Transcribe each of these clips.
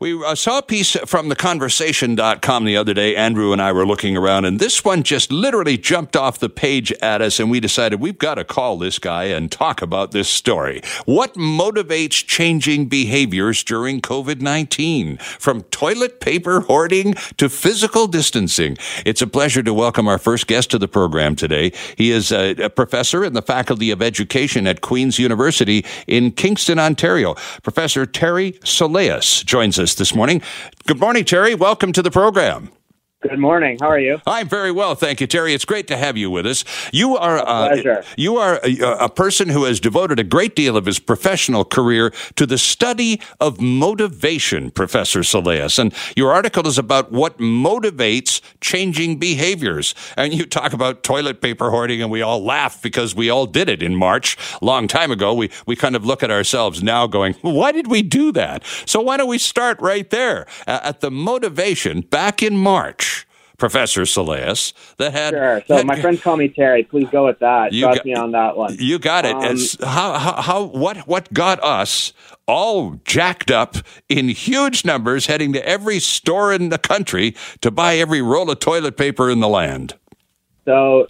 We uh, saw a piece from theconversation.com the other day. Andrew and I were looking around, and this one just literally jumped off the page at us, and we decided we've got to call this guy and talk about this story. What motivates changing behaviors during COVID 19? From toilet paper hoarding to physical distancing. It's a pleasure to welcome our first guest to the program today. He is a, a professor in the Faculty of Education at Queen's University in Kingston, Ontario. Professor Terry Soleas joins us us this morning. Good morning, Terry. Welcome to the program. Good morning. How are you? I'm very well, thank you, Terry. It's great to have you with us. You are uh, you are a, a, person who has devoted a great deal of his professional career to the study of motivation, Professor Soleas. And your article is about what motivates changing behaviors. And you talk about toilet paper hoarding, and we all laugh because we all did it in March, long time ago. We we kind of look at ourselves now, going, "Why did we do that?" So why don't we start right there uh, at the motivation back in March? Professor Soleas, that had. Sure. So had, my friends call me Terry. Please go with that. You got, me on that one. You got it. Um, how, how, how, what, what got us all jacked up in huge numbers, heading to every store in the country to buy every roll of toilet paper in the land? So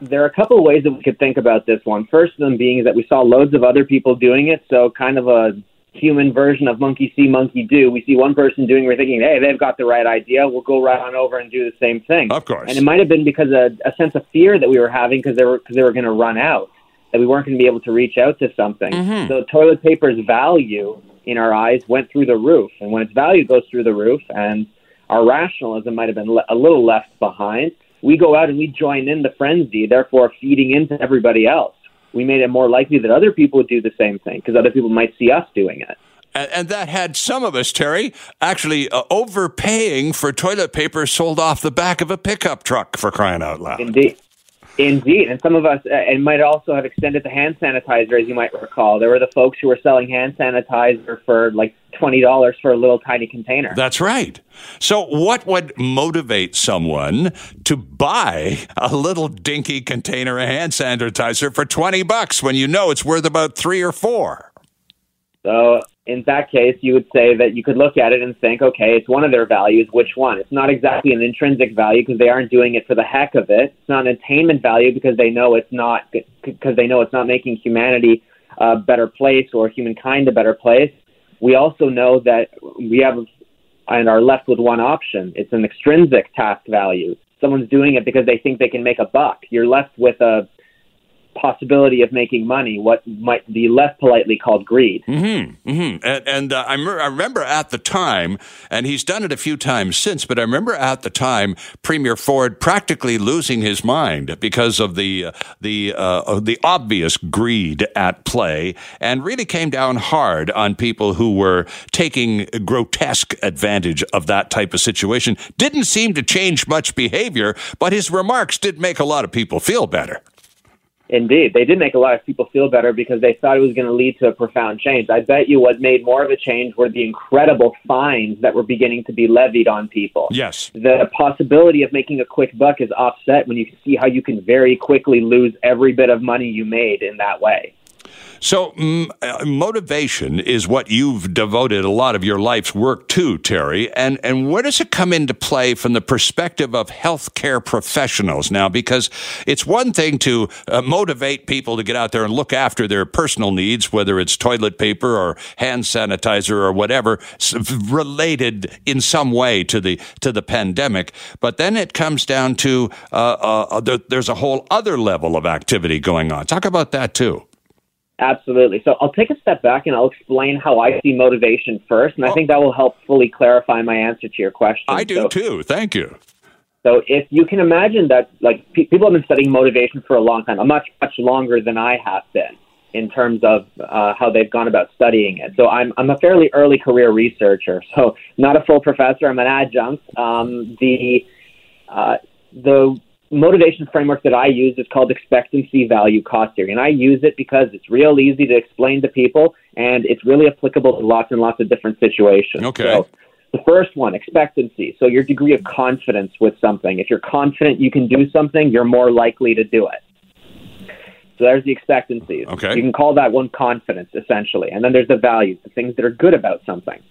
there are a couple of ways that we could think about this one. First of them being that we saw loads of other people doing it, so kind of a human version of monkey see, monkey do. We see one person doing, we're thinking, hey, they've got the right idea. We'll go right on over and do the same thing. Of course. And it might have been because of a sense of fear that we were having because they were because they were going to run out, that we weren't going to be able to reach out to something. Mm-hmm. So toilet paper's value in our eyes went through the roof, and when its value goes through the roof, and our rationalism might have been le- a little left behind. We go out and we join in the frenzy, therefore feeding into everybody else we made it more likely that other people would do the same thing because other people might see us doing it. And, and that had some of us, Terry, actually uh, overpaying for toilet paper sold off the back of a pickup truck for crying out loud. Indeed. Indeed, and some of us, uh, and might also have extended the hand sanitizer, as you might recall. There were the folks who were selling hand sanitizer for like twenty dollars for a little tiny container. That's right. So, what would motivate someone to buy a little dinky container of hand sanitizer for twenty bucks when you know it's worth about three or four? So, in that case, you would say that you could look at it and think, okay, it's one of their values. Which one? It's not exactly an intrinsic value because they aren't doing it for the heck of it. It's not an attainment value because they know it's not because they know it's not making humanity a better place or humankind a better place. We also know that we have and are left with one option. It's an extrinsic task value. Someone's doing it because they think they can make a buck. You're left with a possibility of making money, what might be less politely called greed. Mm-hmm, mm-hmm. And, and uh, I, I, remember at the time, and he's done it a few times since, but I remember at the time Premier Ford practically losing his mind because of the uh, the uh, the obvious greed at play, and really came down hard on people who were taking grotesque advantage of that type of situation. Didn't seem to change much behavior, but his remarks did make a lot of people feel better. Indeed, they did make a lot of people feel better because they thought it was going to lead to a profound change. I bet you what made more of a change were the incredible fines that were beginning to be levied on people. Yes. The possibility of making a quick buck is offset when you see how you can very quickly lose every bit of money you made in that way. So, mm, uh, motivation is what you've devoted a lot of your life's work to, Terry. And, and where does it come into play from the perspective of healthcare professionals now? Because it's one thing to uh, motivate people to get out there and look after their personal needs, whether it's toilet paper or hand sanitizer or whatever, related in some way to the, to the pandemic. But then it comes down to uh, uh, there, there's a whole other level of activity going on. Talk about that too. Absolutely. So I'll take a step back and I'll explain how I see motivation first, and I think that will help fully clarify my answer to your question. I do so, too. Thank you. So if you can imagine that, like pe- people have been studying motivation for a long time, a much much longer than I have been in terms of uh, how they've gone about studying it. So I'm I'm a fairly early career researcher, so not a full professor. I'm an adjunct. Um, the uh, the motivation framework that I use is called expectancy value cost theory. And I use it because it's real easy to explain to people and it's really applicable to lots and lots of different situations. Okay. So the first one, expectancy. So your degree of confidence with something. If you're confident you can do something, you're more likely to do it. So there's the expectancies. Okay. You can call that one confidence, essentially. And then there's the values, the things that are good about something.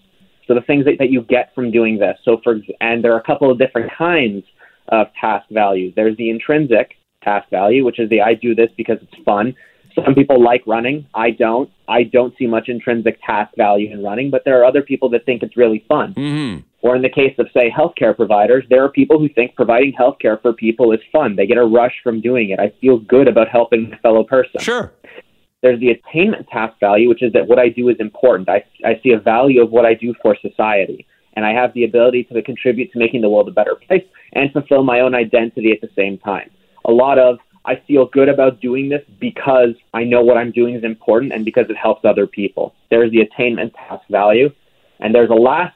So the things that, that you get from doing this. So for and there are a couple of different kinds of task values. There's the intrinsic task value, which is the I do this because it's fun. Some people like running. I don't. I don't see much intrinsic task value in running, but there are other people that think it's really fun. Mm-hmm. Or in the case of, say, healthcare providers, there are people who think providing healthcare for people is fun. They get a rush from doing it. I feel good about helping my fellow person. Sure. There's the attainment task value, which is that what I do is important. I, I see a value of what I do for society, and I have the ability to contribute to making the world a better place and fulfill my own identity at the same time. A lot of I feel good about doing this because I know what I'm doing is important and because it helps other people. There's the attainment task value, and there's a last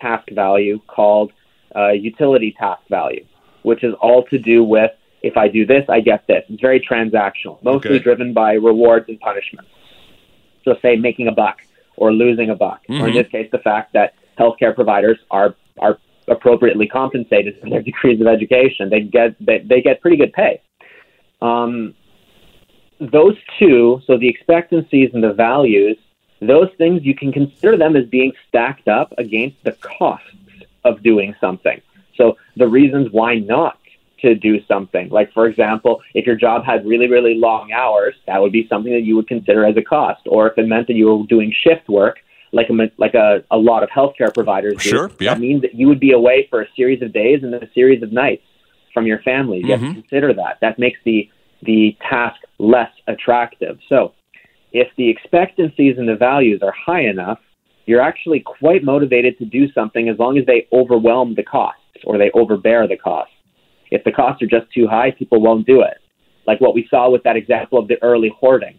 task value called uh, utility task value, which is all to do with if I do this, I get this. It's very transactional, mostly Okay. driven by rewards and punishments. So, say making a buck or losing a buck, or in Mhm. this case, the fact that healthcare providers are are appropriately compensated for their degrees of education. They get they, they get pretty good pay. Um, those two, so the expectancies and the values, those things you can consider them as being stacked up against the costs of doing something. So the reasons why not to do something, like for example, if your job had really really long hours, that would be something that you would consider as a cost. Or if it meant that you were doing shift work, like a like a, a lot of healthcare providers do, Sure, yeah. that means that you would be away for a series of days and then a series of nights from your family. You have Mhm. to consider that. That makes the the task less attractive. So, if the expectancies and the values are high enough, you're actually quite motivated to do something as long as they overwhelm the costs or they overbear the costs. If the costs are just too high, people won't do it. Like what we saw with that example of the early hoarding.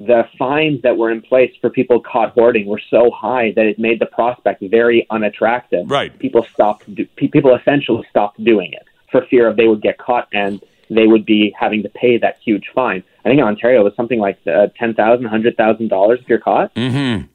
The fines that were in place for people caught hoarding were so high that it made the prospect very unattractive Right. people stopped do, people essentially stopped doing it for fear of they would get caught and they would be having to pay that huge fine. I think in Ontario it was something like uh, ten thousand, hundred thousand dollars if you're caught. Mm-hmm.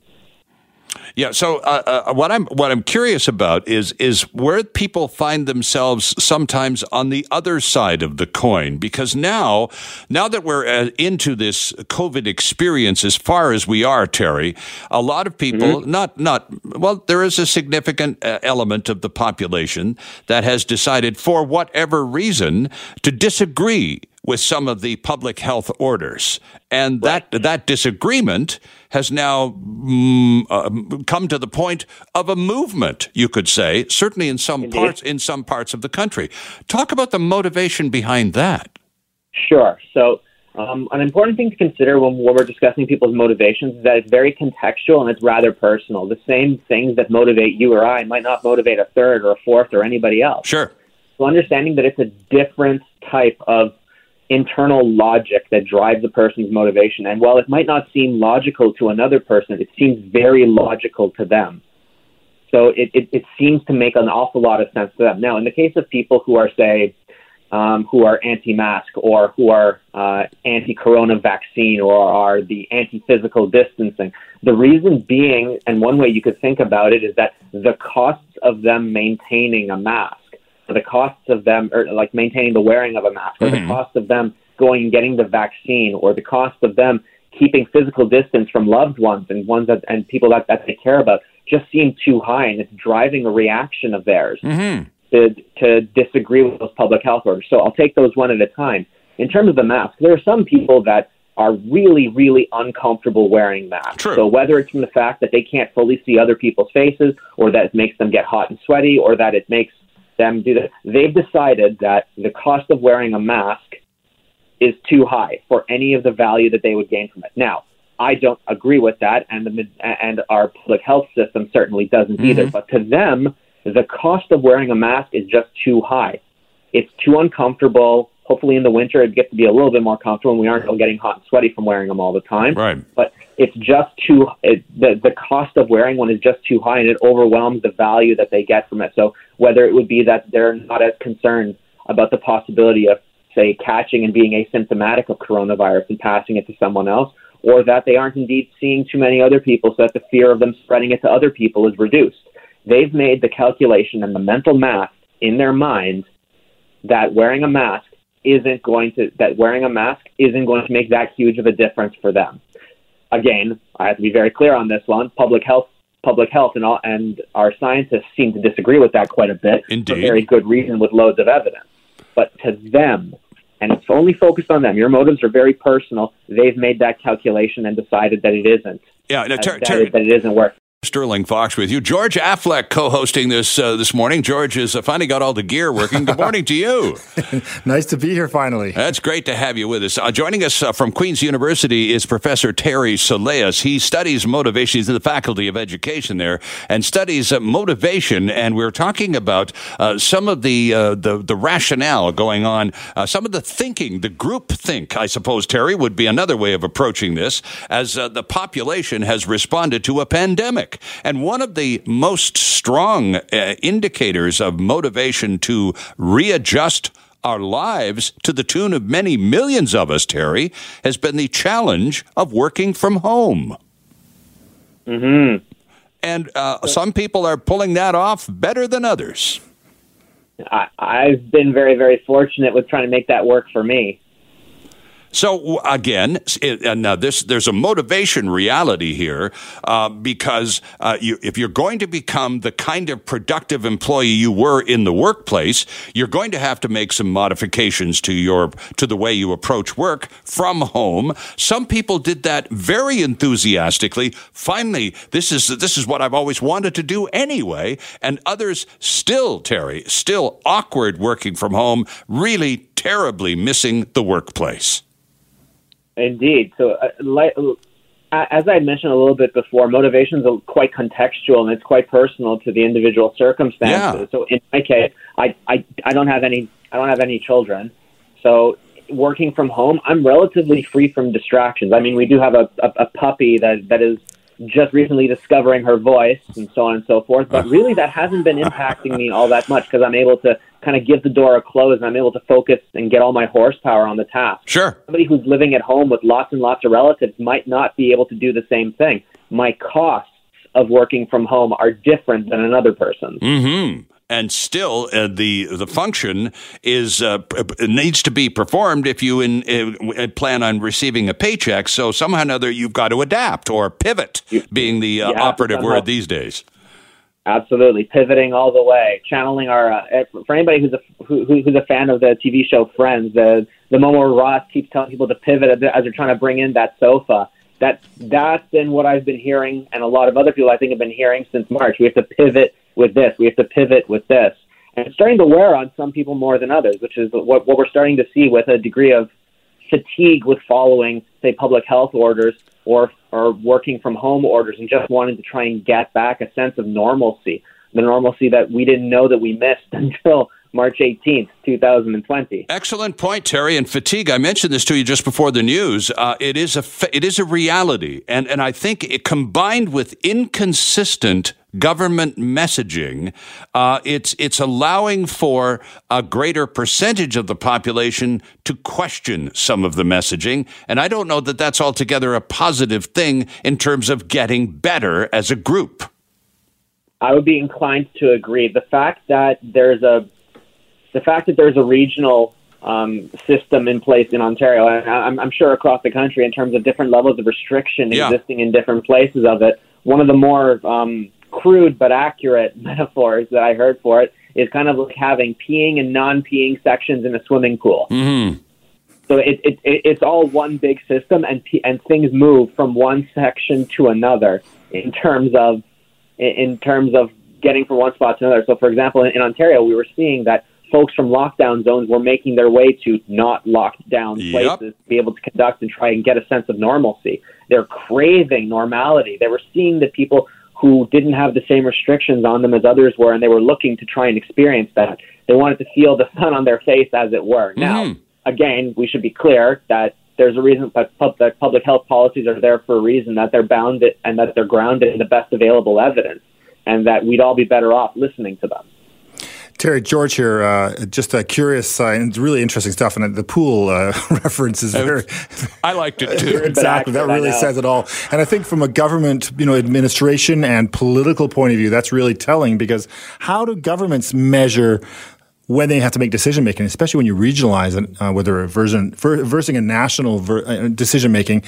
Yeah. So uh, uh, what I'm what I'm curious about is is where people find themselves sometimes on the other side of the coin because now now that we're uh, into this COVID experience as far as we are, Terry, a lot of people not not well there is a significant uh, element of the population that has decided for whatever reason to disagree with some of the public health orders, and that that disagreement has now mm, uh, come to the point of a movement. You could say, certainly in some Indeed. parts in some parts of the country. Talk about the motivation behind that. Sure. So um, an important thing to consider when, when we're discussing people's motivations is that it's very contextual and it's rather personal. The same things that motivate you or I might not motivate a third or a fourth or anybody else. Sure. So understanding that it's a different type of internal logic that drives a person's motivation. And while it might not seem logical to another person, it seems very logical to them. So it, it, it seems to make an awful lot of sense to them. Now, in the case of people who are, say, um, who are anti-mask or who are uh, anti-corona vaccine or are the anti-physical distancing. The reason being, and one way you could think about it, is that the costs of them maintaining a mask, the costs of them, or like maintaining the wearing of a mask, or Mhm. the cost of them going and getting the vaccine, or the cost of them keeping physical distance from loved ones and ones that and people that, that they care about just seem too high, and it's driving a reaction of theirs Mm-hmm. to, to disagree with those public health orders. So I'll take those one at a time. In terms of the mask, there are some people that are really, really uncomfortable wearing masks. True. So whether it's from the fact that they can't fully see other people's faces, or that it makes them get hot and sweaty, or that it makes them do that, they've decided that the cost of wearing a mask is too high for any of the value that they would gain from it. Now, I don't agree with that, and the and our public health system certainly doesn't either. Mhm. But to them, the cost of wearing a mask is just too high. It's too uncomfortable. Hopefully, in the winter, it gets to be a little bit more comfortable, and we aren't all getting hot and sweaty from wearing them all the time. Right. But it's just too it, the the cost of wearing one is just too high, and it overwhelms the value that they get from it. So whether it would be that they're not as concerned about the possibility of say catching and being asymptomatic of coronavirus and passing it to someone else, or that they aren't indeed seeing too many other people, so that the fear of them spreading it to other people is reduced. They've made the calculation and the mental math in their mind that wearing a mask isn't going to that wearing a mask isn't going to make that huge of a difference for them. Again, I have to be very clear on this one. Public health public health and all, and our scientists seem to disagree with that quite a bit Indeed. for very good reason with loads of evidence. But to them, and it's only focused on them. Your motives are very personal. They've made that calculation and decided that it isn't. Yeah, no, ter- that, ter- that it isn't worth. Sterling Fox with you. George Affleck co-hosting this uh, this morning. George has uh, finally got all the gear working. Good morning to you. nice to be here finally. That's great to have you with us. Uh, joining us uh, from Queen's University is Professor Terry Soleas. He studies motivation. He's in the Faculty of Education there and studies uh, motivation. And we're talking about uh, some of the, uh, the the rationale going on, uh, some of the thinking, the group think. I suppose Terry would be another way of approaching this, as the population has responded to a pandemic. And one of the most strong uh, indicators of motivation to readjust our lives to the tune of many millions of us, Terry, has been the challenge of working from home. Mm-hmm. And uh, some people are pulling that off better than others. I, I've been very, very fortunate with trying to make that work for me. So again, it, and now this there's a motivation reality here uh, because uh, you, if you're going to become the kind of productive employee you were in the workplace, you're going to have to make some modifications to your to the way you approach work from home. Some people did that very enthusiastically. Finally, this is this is what I've always wanted to do anyway, and others still, Terry, still awkward working from home, really terribly missing the workplace. Indeed. So, uh, like, as I mentioned a little bit before, motivation is quite contextual and it's quite personal to the individual circumstances. Yeah. So, in my case, I, I I don't have any I don't have any children, so working from home, I'm relatively free from distractions. I mean, we do have a, a, a puppy that that is just recently discovering her voice and so on and so forth. But really, that hasn't been impacting me all that much because I'm able to kind of give the door a close and I'm able to focus and get all my horsepower on the task. Sure. Somebody who's living at home with lots and lots of relatives might not be able to do the same thing. My costs of working from home are different than another person's. Mm-hmm and still uh, the the function is uh, needs to be performed if you in, uh, plan on receiving a paycheck. So somehow or another you've got to adapt or pivot, being the uh, operative word these days. Absolutely, pivoting all the way, channeling our. Uh, eh, for anybody who's a who, who's a fan of the TV show Friends, the the moment where Ross keeps telling people to pivot as they're trying to bring in that sofa. That that's been what I've been hearing, and a lot of other people I think have been hearing since March. We have to pivot with this. We have to pivot with this, and it's starting to wear on some people more than others, which is what what we're starting to see with a degree of fatigue with following, say, public health orders or or working from home orders, and just wanting to try and get back a sense of normalcy, the normalcy that we didn't know that we missed until March 18th, 2020. Excellent point, Terry. And fatigue, I mentioned this to you just before the news. Uh, it is a it is a reality, and and I think it combined with inconsistent government messaging, uh, it's it's allowing for a greater percentage of the population to question some of the messaging, and I don't know that that's altogether a positive thing in terms of getting better as a group. I would be inclined to agree. The fact that there's a the fact that there's a regional um, system in place in Ontario, and I'm, I'm sure across the country in terms of different levels of restriction Yeah. existing in different places of it. One of the more um, crude but accurate metaphors that I heard for it is kind of like having peeing and non-peeing sections in a swimming pool. Mm-hmm. So it, it, it it's all one big system, and and things move from one section to another in terms of in, terms of getting from one spot to another. So, for example, in, in Ontario, we were seeing that folks from lockdown zones were making their way to not locked down Yep. places to be able to conduct and try and get a sense of normalcy. They're craving normality. They were seeing the people who didn't have the same restrictions on them as others were, and they were looking to try and experience that. They wanted to feel the sun on their face, as it were. Now, Mhm. again, we should be clear that there's a reason that pub- that public health policies are there for a reason, that they're bounded and that they're grounded in the best available evidence, and that we'd all be better off listening to them. Terry George here, uh, just a curious uh, and really interesting stuff. And the pool uh, reference is very I liked it too. exactly that really says it all. And I think from a government, you know, administration and political point of view, that's really telling because how do governments measure when they have to make decision making, especially when you regionalize it, uh, whether version, versing a national ver- uh, decision making,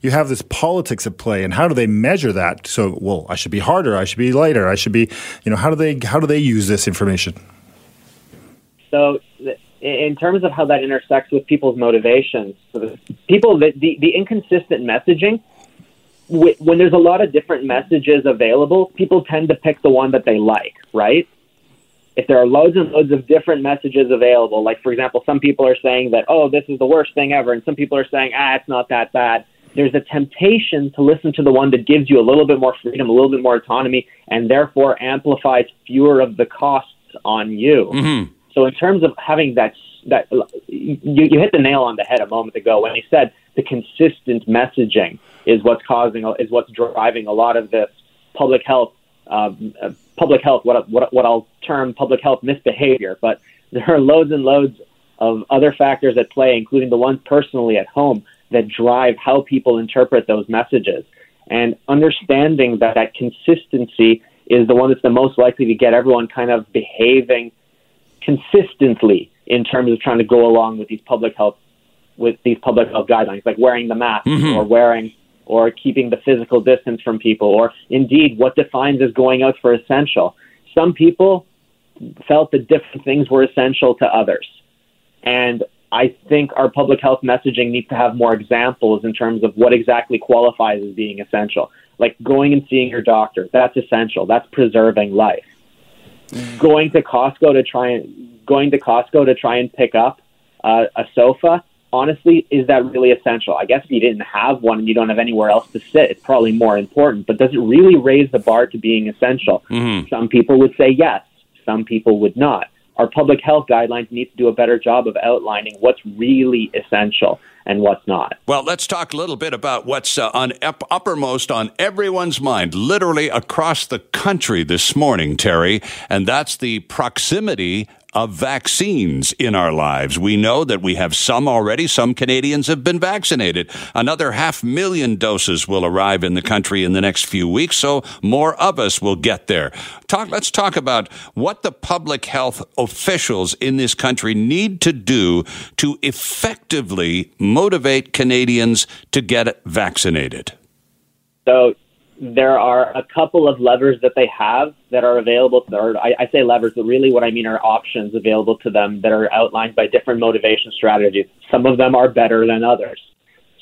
you have this politics at play. And how do they measure that? So, well, I should be harder, I should be lighter, I should be, you know, how do they how do they use this information? So, in terms of how that intersects with people's motivations, people the, the, the inconsistent messaging. When there's a lot of different messages available, people tend to pick the one that they like, right? if there are loads and loads of different messages available, like for example, some people are saying that, oh, this is the worst thing ever, and some people are saying, ah, it's not that bad. There's a temptation to listen to the one that gives you a little bit more freedom, a little bit more autonomy, and therefore amplifies fewer of the costs on you. Mm-hmm. So, in terms of having that, that you, you hit the nail on the head a moment ago when you said the consistent messaging is what's causing, is what's driving a lot of this public health um, uh, public health, what, what, what I'll term public health misbehavior. But there are loads and loads of other factors at play, including the ones personally at home that drive how people interpret those messages. And understanding that that consistency is the one that's the most likely to get everyone kind of behaving consistently in terms of trying to go along with these public health with these public health guidelines, like wearing the mask mm-hmm. or wearing or keeping the physical distance from people, or indeed what defines as going out for essential. Some people felt that different things were essential to others. And I think our public health messaging needs to have more examples in terms of what exactly qualifies as being essential. Like going and seeing your doctor, that's essential. That's preserving life. Going to Costco to try and going to Costco to try and pick up uh, a sofa, honestly, is that really essential? I guess if you didn't have one and you don't have anywhere else to sit, it's probably more important. But does it really raise the bar to being essential? Mm-hmm. Some people would say yes, some people would not. Our public health guidelines need to do a better job of outlining what's really essential and what's not. Well, let's talk a little bit about what's uh, on up- uppermost on everyone's mind, literally across the country this morning, Terry, and that's the proximity of vaccines in our lives. We know that we have some already. Some Canadians have been vaccinated. Another half million doses will arrive in the country in the next few weeks, so more of us will get there. Talk, let's talk about what the public health officials in this country need to do to effectively motivate Canadians to get vaccinated. So there are a couple of levers that they have that are available to or I, I, say levers, but really what I mean are options available to them that are outlined by different motivation strategies. Some of them are better than others.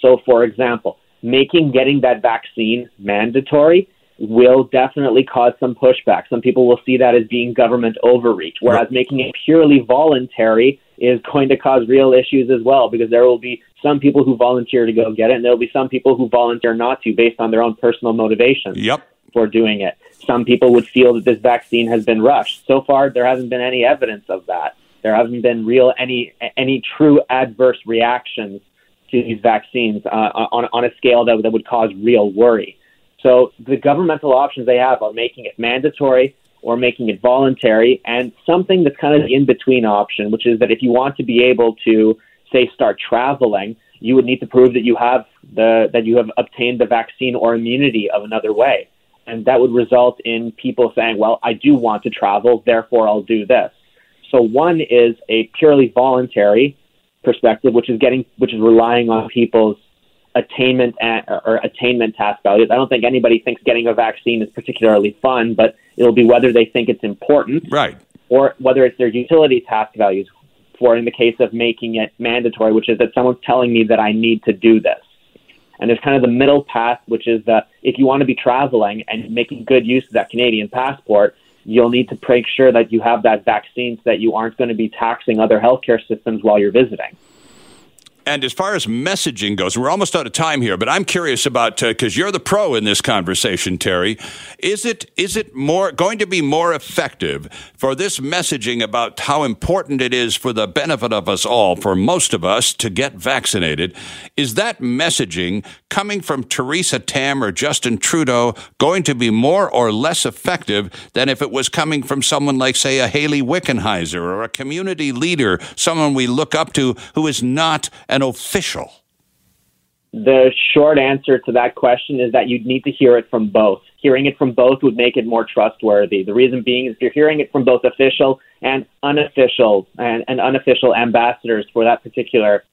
So, for example, making getting that vaccine mandatory will definitely cause some pushback. Some people will see that as being government overreach, whereas making it purely voluntary is going to cause real issues as well because there will be some people who volunteer to go get it and there will be some people who volunteer not to based on their own personal motivations yep. for doing it. Some people would feel that this vaccine has been rushed. So far there hasn't been any evidence of that. There hasn't been real any any true adverse reactions to these vaccines uh, on on a scale that that would cause real worry. So the governmental options they have are making it mandatory or making it voluntary, and something that's kind of the in between option, which is that if you want to be able to, say, start traveling, you would need to prove that you have the that you have obtained the vaccine or immunity of another way. And that would result in people saying, Well, I do want to travel, therefore I'll do this. So one is a purely voluntary perspective, which is getting which is relying on people's attainment uh, or attainment task values. I don't think anybody thinks getting a vaccine is particularly fun, but it'll be whether they think it's important, right, or whether it's their utility task values. For in the case of making it mandatory, which is that someone's telling me that I need to do this. And there's kind of the middle path, which is that if you want to be traveling and making good use of that Canadian passport, you'll need to make sure that you have that vaccine so that you aren't going to be taxing other healthcare systems while you're visiting. And as far as messaging goes, we're almost out of time here, but I'm curious about because uh, you're the pro in this conversation, Terry. Is it is it more going to be more effective for this messaging about how important it is for the benefit of us all, for most of us, to get vaccinated? Is that messaging coming from Theresa Tam or Justin Trudeau going to be more or less effective than if it was coming from someone like, say, a Hayley Wickenheiser or a community leader, someone we look up to who is not an an official? the short answer to that question is that you'd need to hear it from both. Hearing it from both would make it more trustworthy. The reason being is if you're hearing it from both official and unofficial and, and unofficial ambassadors for that particular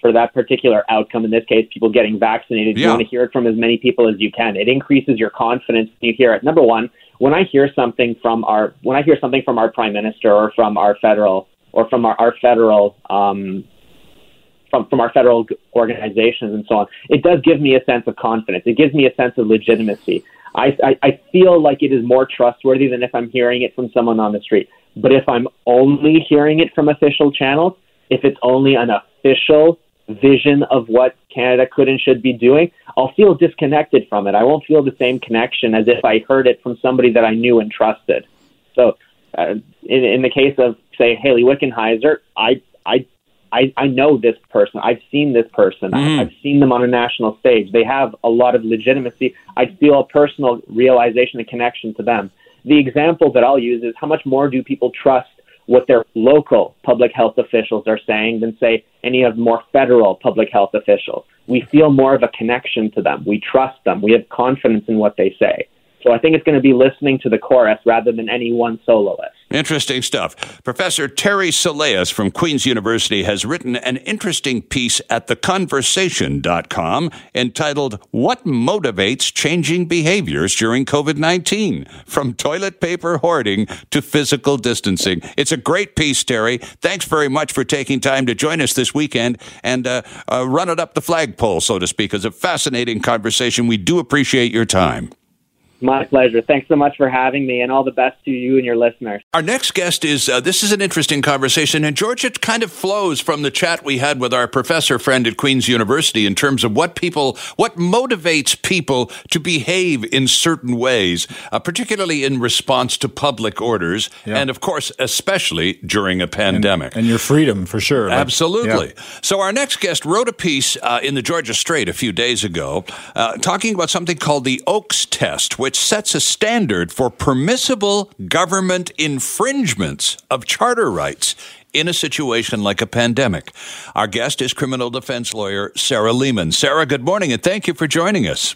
for that particular outcome. In this case, people getting vaccinated. Yeah. You want to hear it from as many people as you can. It increases your confidence when you hear it. Number one, when I hear something from our when I hear something from our prime minister or from our federal or from our, our federal um, from, from our federal organizations and so on, it does give me a sense of confidence. It gives me a sense of legitimacy. I, I, I feel like it is more trustworthy than if I'm hearing it from someone on the street. But if I'm only hearing it from official channels, if it's only an official vision of what Canada could and should be doing, I'll feel disconnected from it. I won't feel the same connection as if I heard it from somebody that I knew and trusted. So, uh, in, in the case of say Hayley Wickenheiser, I I I, I know this person. I've seen this person. Mm. I've seen them on a national stage. They have a lot of legitimacy. I feel a personal realization and connection to them. The example that I'll use is how much more do people trust what their local public health officials are saying than, say, any of more federal public health officials. We feel more of a connection to them. We trust them. We have confidence in what they say. So I think it's going to be listening to the chorus rather than any one soloist. Interesting stuff. Professor Terry Soleas from Queen's University has written an interesting piece at theconversation.com entitled What Motivates Changing Behaviors During COVID 19? From Toilet Paper Hoarding to Physical Distancing. It's a great piece, Terry. Thanks very much for taking time to join us this weekend and uh, uh, run it up the flagpole, so to speak. It's a fascinating conversation. We do appreciate your time. My pleasure. Thanks so much for having me, and all the best to you and your listeners. Our next guest is uh, this is an interesting conversation, and George, it kind of flows from the chat we had with our professor friend at Queen's University in terms of what people, what motivates people to behave in certain ways, uh, particularly in response to public orders, yeah. and of course, especially during a pandemic. And, and your freedom, for sure. Like, Absolutely. Yeah. So, our next guest wrote a piece uh, in the Georgia Straight a few days ago uh, talking about something called the Oakes test, which which sets a standard for permissible government infringements of charter rights in a situation like a pandemic. Our guest is criminal defense lawyer Sarah Leamon. Sarah, good morning and thank you for joining us.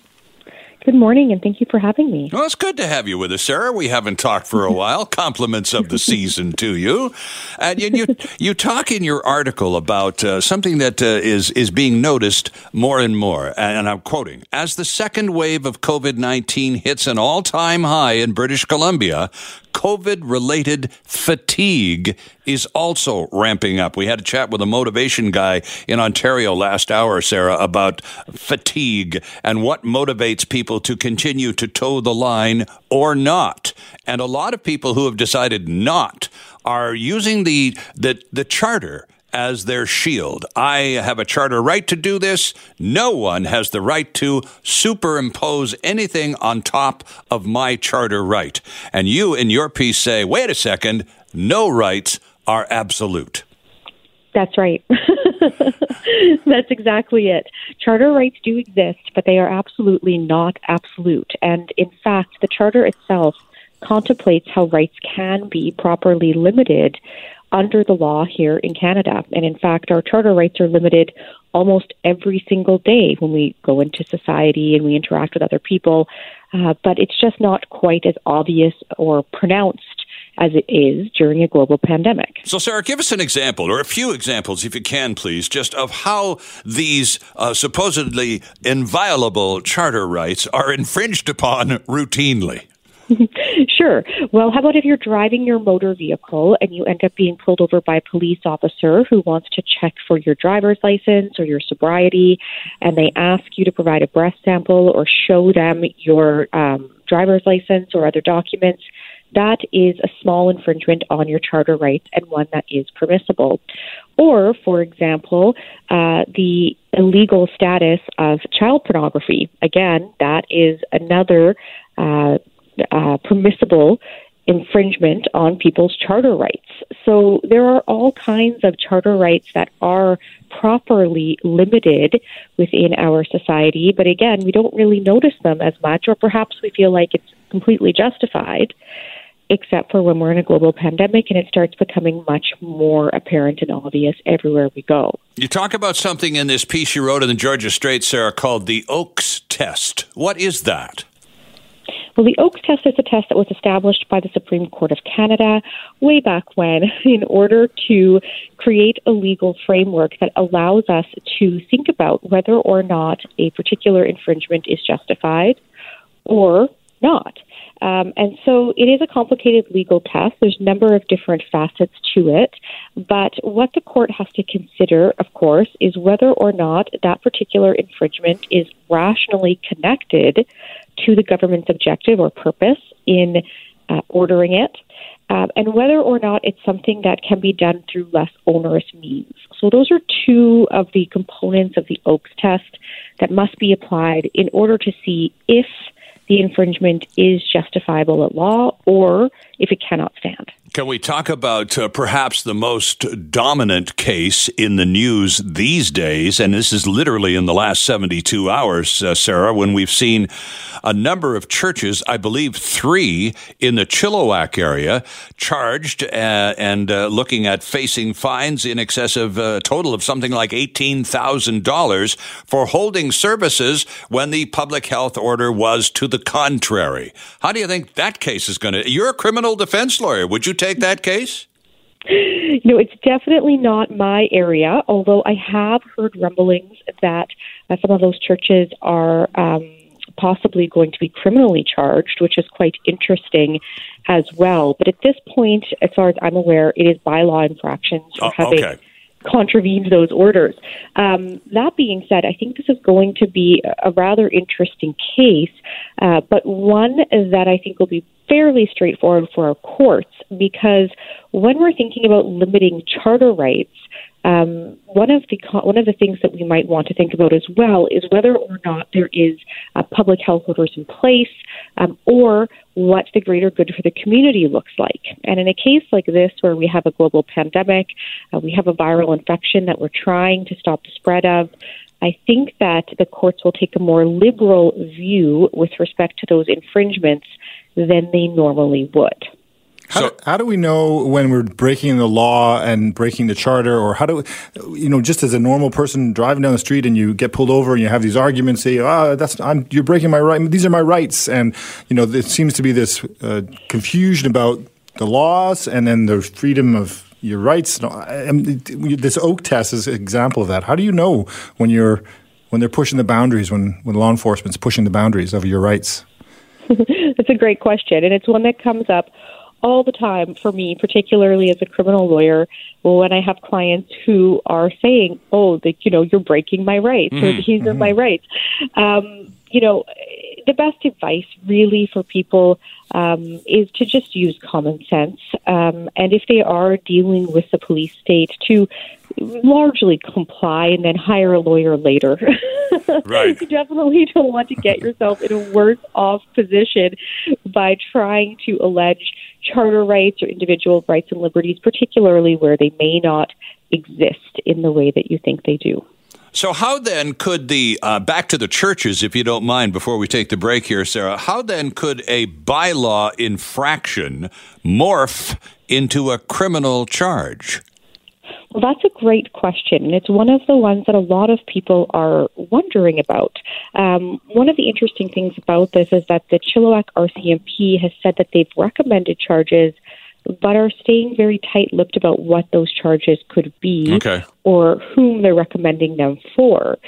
Good morning, and thank you for having me. Well, it's good to have you with us, Sarah. We haven't talked for a while. Compliments of the season to you. And you, you, you talk in your article about uh, something that uh, is is being noticed more and more. And I'm quoting: As the second wave of COVID nineteen hits an all time high in British Columbia, COVID related fatigue is also ramping up. We had a chat with a motivation guy in Ontario last hour, Sarah, about fatigue and what motivates people to continue to toe the line or not. And a lot of people who have decided not are using the, the, the charter as their shield. I have a charter right to do this. No one has the right to superimpose anything on top of my charter right. And you, in your piece, say, wait a second, no rights are absolute. That's right. That's exactly it. Charter rights do exist, but they are absolutely not absolute. And in fact, the Charter itself contemplates how rights can be properly limited under the law here in Canada. And in fact, our charter rights are limited almost every single day when we go into society and we interact with other people. Uh, but it's just not quite as obvious or pronounced as it is during a global pandemic. So, Sarah, give us an example or a few examples, if you can, please, just of how these uh, supposedly inviolable charter rights are infringed upon routinely. sure. Well, how about if you're driving your motor vehicle and you end up being pulled over by a police officer who wants to check for your driver's license or your sobriety, and they ask you to provide a breath sample or show them your um, driver's license or other documents? That is a small infringement on your charter rights and one that is permissible. Or, for example, uh, the illegal status of child pornography. Again, that is another uh, uh, permissible infringement on people's charter rights. So there are all kinds of charter rights that are properly limited within our society, but again, we don't really notice them as much, or perhaps we feel like it's completely justified. except for when we're in a global pandemic and it starts becoming much more apparent and obvious everywhere we go. You talk about something in this piece you wrote in the Georgia Straits, Sarah, called the Oakes test. What is that? Well, the Oakes test is a test that was established by the Supreme Court of Canada way back when in order to create a legal framework that allows us to think about whether or not a particular infringement is justified or not. Um, and so it is a complicated legal test. There's a number of different facets to it. But what the court has to consider, of course, is whether or not that particular infringement is rationally connected to the government's objective or purpose in uh, ordering it. Um, and whether or not it's something that can be done through less onerous means. So, those are two of the components of the Oakes test that must be applied in order to see if the infringement is justifiable at law or if it cannot stand. Can we talk about uh, perhaps the most dominant case in the news these days? And this is literally in the last 72 hours, uh, Sarah, when we've seen a number of churches, I believe three in the Chilliwack area, charged uh, and uh, looking at facing fines in excess of a total of something like $18,000 for holding services when the public health order was to the contrary. How do you think that case is going to? You're a criminal defense lawyer. Would you take take that case? You know, it's definitely not my area, although I have heard rumblings that uh, some of those churches are um, possibly going to be criminally charged, which is quite interesting as well. But at this point, as far as I'm aware, it is bylaw infractions for oh, having okay contravened those orders. Um, that being said, I think this is going to be a rather interesting case, uh, but one that I think will be fairly straightforward for our courts because when we're thinking about limiting charter rights, um, one of the one of the things that we might want to think about as well is whether or not there is uh, public health orders in place, um, or what the greater good for the community looks like. And in a case like this, where we have a global pandemic, uh, we have a viral infection that we're trying to stop the spread of. I think that the courts will take a more liberal view with respect to those infringements than they normally would. How, so, do, how do we know when we're breaking the law and breaking the charter, or how do we, you know, just as a normal person driving down the street and you get pulled over and you have these arguments, say, "Ah, oh, that's I'm, you're breaking my right. These are my rights," and you know, there seems to be this uh, confusion about the laws and then the freedom of your rights. This Oak test is an example of that. How do you know when you're when they're pushing the boundaries, when when law enforcement's pushing the boundaries of your rights? That's a great question, and it's one that comes up all the time for me, particularly as a criminal lawyer, when I have clients who are saying, "Oh, that you know, you're breaking my rights, mm-hmm. or these mm-hmm. are my mm-hmm. rights." Um, you know, the best advice really for people um, is to just use common sense, um, and if they are dealing with the police state, to largely comply and then hire a lawyer later. Right. you definitely don't want to get yourself in a worse off position by trying to allege charter rights or individual rights and liberties, particularly where they may not exist in the way that you think they do. So, how then could the, uh, back to the churches, if you don't mind, before we take the break here, Sarah, how then could a bylaw infraction morph into a criminal charge? Well, that's a great question, and it's one of the ones that a lot of people are wondering about. Um, one of the interesting things about this is that the Chilliwack RCMP has said that they've recommended charges, but are staying very tight lipped about what those charges could be okay. or whom they're recommending them for.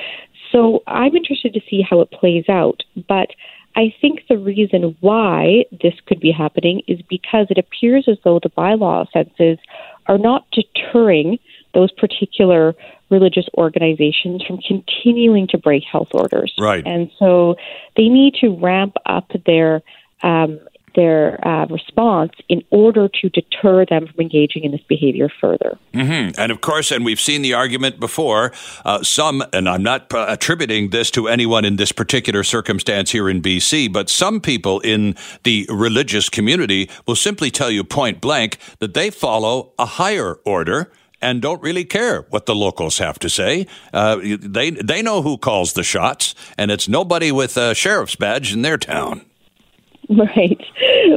So I'm interested to see how it plays out, but I think the reason why this could be happening is because it appears as though the bylaw offenses are not deterring those particular religious organizations from continuing to break health orders. Right. And so they need to ramp up their um, their uh, response in order to deter them from engaging in this behavior further. Mm-hmm. And of course, and we've seen the argument before, uh, some, and I'm not attributing this to anyone in this particular circumstance here in BC, but some people in the religious community will simply tell you point blank that they follow a higher order and don't really care what the locals have to say. Uh, they they know who calls the shots, and it's nobody with a sheriff's badge in their town. Right.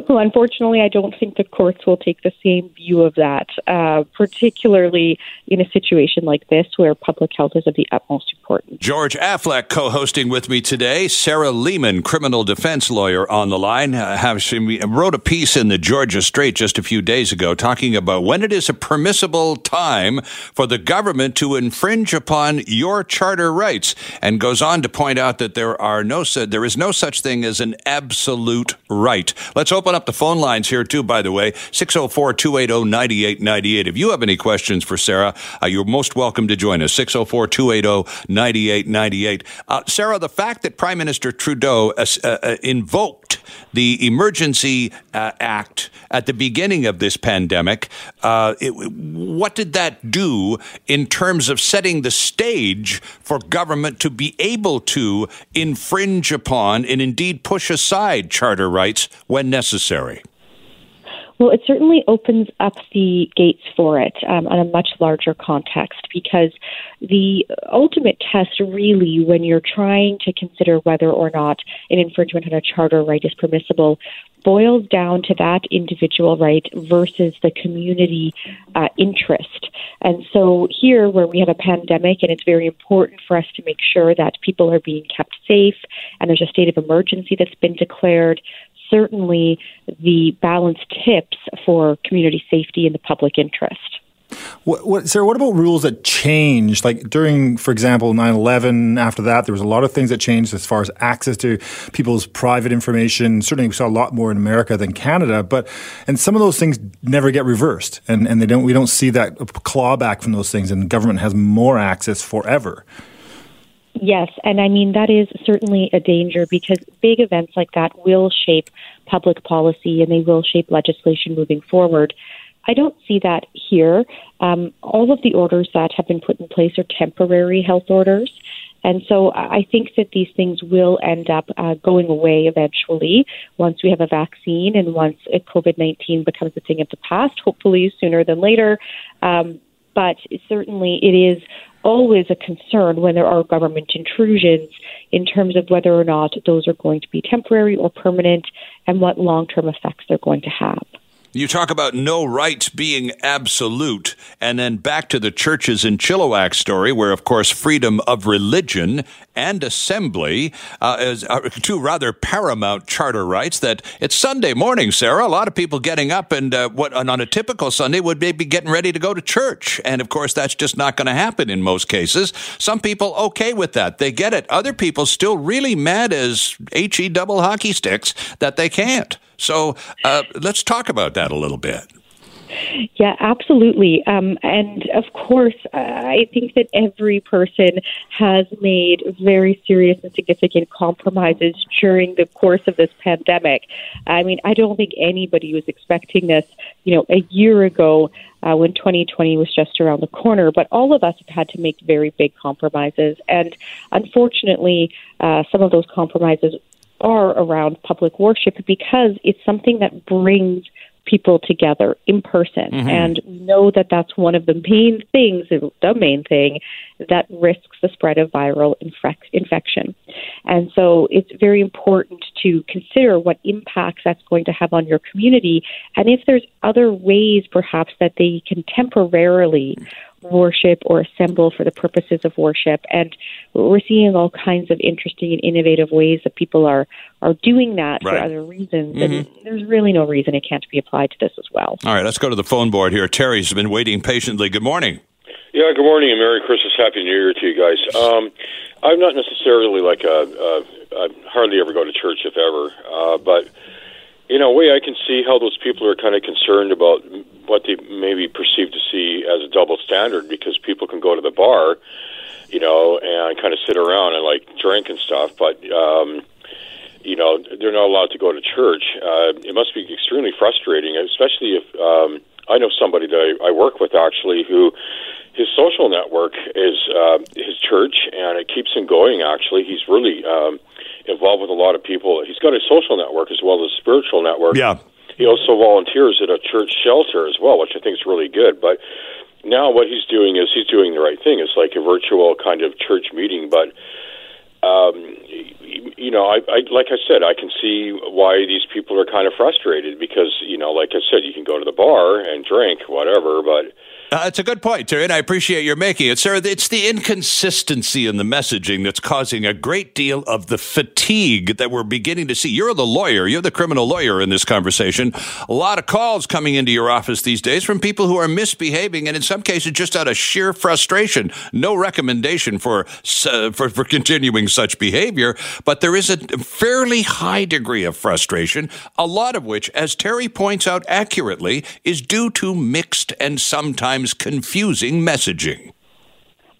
Well, unfortunately, I don't think the courts will take the same view of that, uh, particularly in a situation like this where public health is of the utmost importance. George Affleck co hosting with me today. Sarah Leamon, criminal defense lawyer, on the line. Uh, have, she wrote a piece in the Georgia Straight just a few days ago talking about when it is a permissible time for the government to infringe upon your charter rights and goes on to point out that there are no there is no such thing as an absolute right. Let's open up the phone lines here, too, by the way 604 280 9898. If you have any questions for Sarah, uh, you're most welcome to join us 604 280 9898. Uh, Sarah, the fact that Prime Minister Trudeau uh, uh invoked the Emergency uh, Act at the beginning of this pandemic, uh, it, what did that do in terms of setting the stage for government to be able to infringe upon and indeed push aside charter rights when necessary? Well, it certainly opens up the gates for it um, on a much larger context because the ultimate test, really, when you're trying to consider whether or not an infringement on a charter right is permissible, boils down to that individual right versus the community uh, interest. And so, here, where we have a pandemic, and it's very important for us to make sure that people are being kept safe and there's a state of emergency that's been declared, certainly the balance tips for community safety and the public interest. What, what, Sarah, what about rules that changed? Like during, for example, 9 11, after that, there was a lot of things that changed as far as access to people's private information. Certainly, we saw a lot more in America than Canada, but, and some of those things never get reversed. And, and they don't, we don't see that clawback from those things, and government has more access forever. Yes, and I mean, that is certainly a danger because big events like that will shape public policy and they will shape legislation moving forward. I don't see that here. Um, all of the orders that have been put in place are temporary health orders. And so I think that these things will end up uh, going away eventually once we have a vaccine and once COVID 19 becomes a thing of the past, hopefully sooner than later. Um, but certainly it is always a concern when there are government intrusions in terms of whether or not those are going to be temporary or permanent and what long term effects they're going to have. You talk about no rights being absolute, and then back to the churches in Chilliwack story, where, of course, freedom of religion and assembly uh, is uh, two rather paramount charter rights. That it's Sunday morning, Sarah. A lot of people getting up and uh, what on a typical Sunday would be getting ready to go to church, and of course, that's just not going to happen in most cases. Some people okay with that; they get it. Other people still really mad as he double hockey sticks that they can't. So uh, let's talk about that a little bit. Yeah, absolutely. Um, and of course, I think that every person has made very serious and significant compromises during the course of this pandemic. I mean, I don't think anybody was expecting this, you know, a year ago uh, when 2020 was just around the corner. But all of us have had to make very big compromises. And unfortunately, uh, some of those compromises are around public worship because it's something that brings people together in person. Mm-hmm. and know that that's one of the main things the main thing that risks the spread of viral infec- infection. And so it's very important to consider what impacts that's going to have on your community. And if there's other ways perhaps that they can temporarily worship or assemble for the purposes of worship. And we're seeing all kinds of interesting and innovative ways that people are are doing that right. for other reasons. Mm-hmm. And there's really no reason it can't be applied to this as well. All right, let's go to the phone board here. Terry's been waiting patiently. Good morning. Yeah, good morning and Merry Christmas, Happy New Year to you guys. Um, I'm not necessarily like a, a, I hardly ever go to church if ever, uh, but in a way, I can see how those people are kind of concerned about what they maybe perceive to see as a double standard because people can go to the bar, you know, and kind of sit around and like drink and stuff, but um, you know they're not allowed to go to church. Uh, it must be extremely frustrating, especially if um, I know somebody that I, I work with actually who his social network is uh, his church, and it keeps him going. Actually, he's really um, involved with a lot of people. He's got a social network as well as a spiritual network. Yeah. He also volunteers at a church shelter as well, which I think is really good. But now what he's doing is he's doing the right thing. It's like a virtual kind of church meeting, but um, you know, I, I like I said, I can see why these people are kind of frustrated because you know, like I said, you can go to the bar and drink whatever, but uh, it's a good point, Terry, and I appreciate your making it, sir. It's the inconsistency in the messaging that's causing a great deal of the fatigue that we're beginning to see. You're the lawyer, you're the criminal lawyer in this conversation. A lot of calls coming into your office these days from people who are misbehaving, and in some cases, just out of sheer frustration. No recommendation for uh, for, for continuing such behavior, but there is a fairly high degree of frustration, a lot of which, as Terry points out accurately, is due to mixed and sometimes sometimes confusing messaging.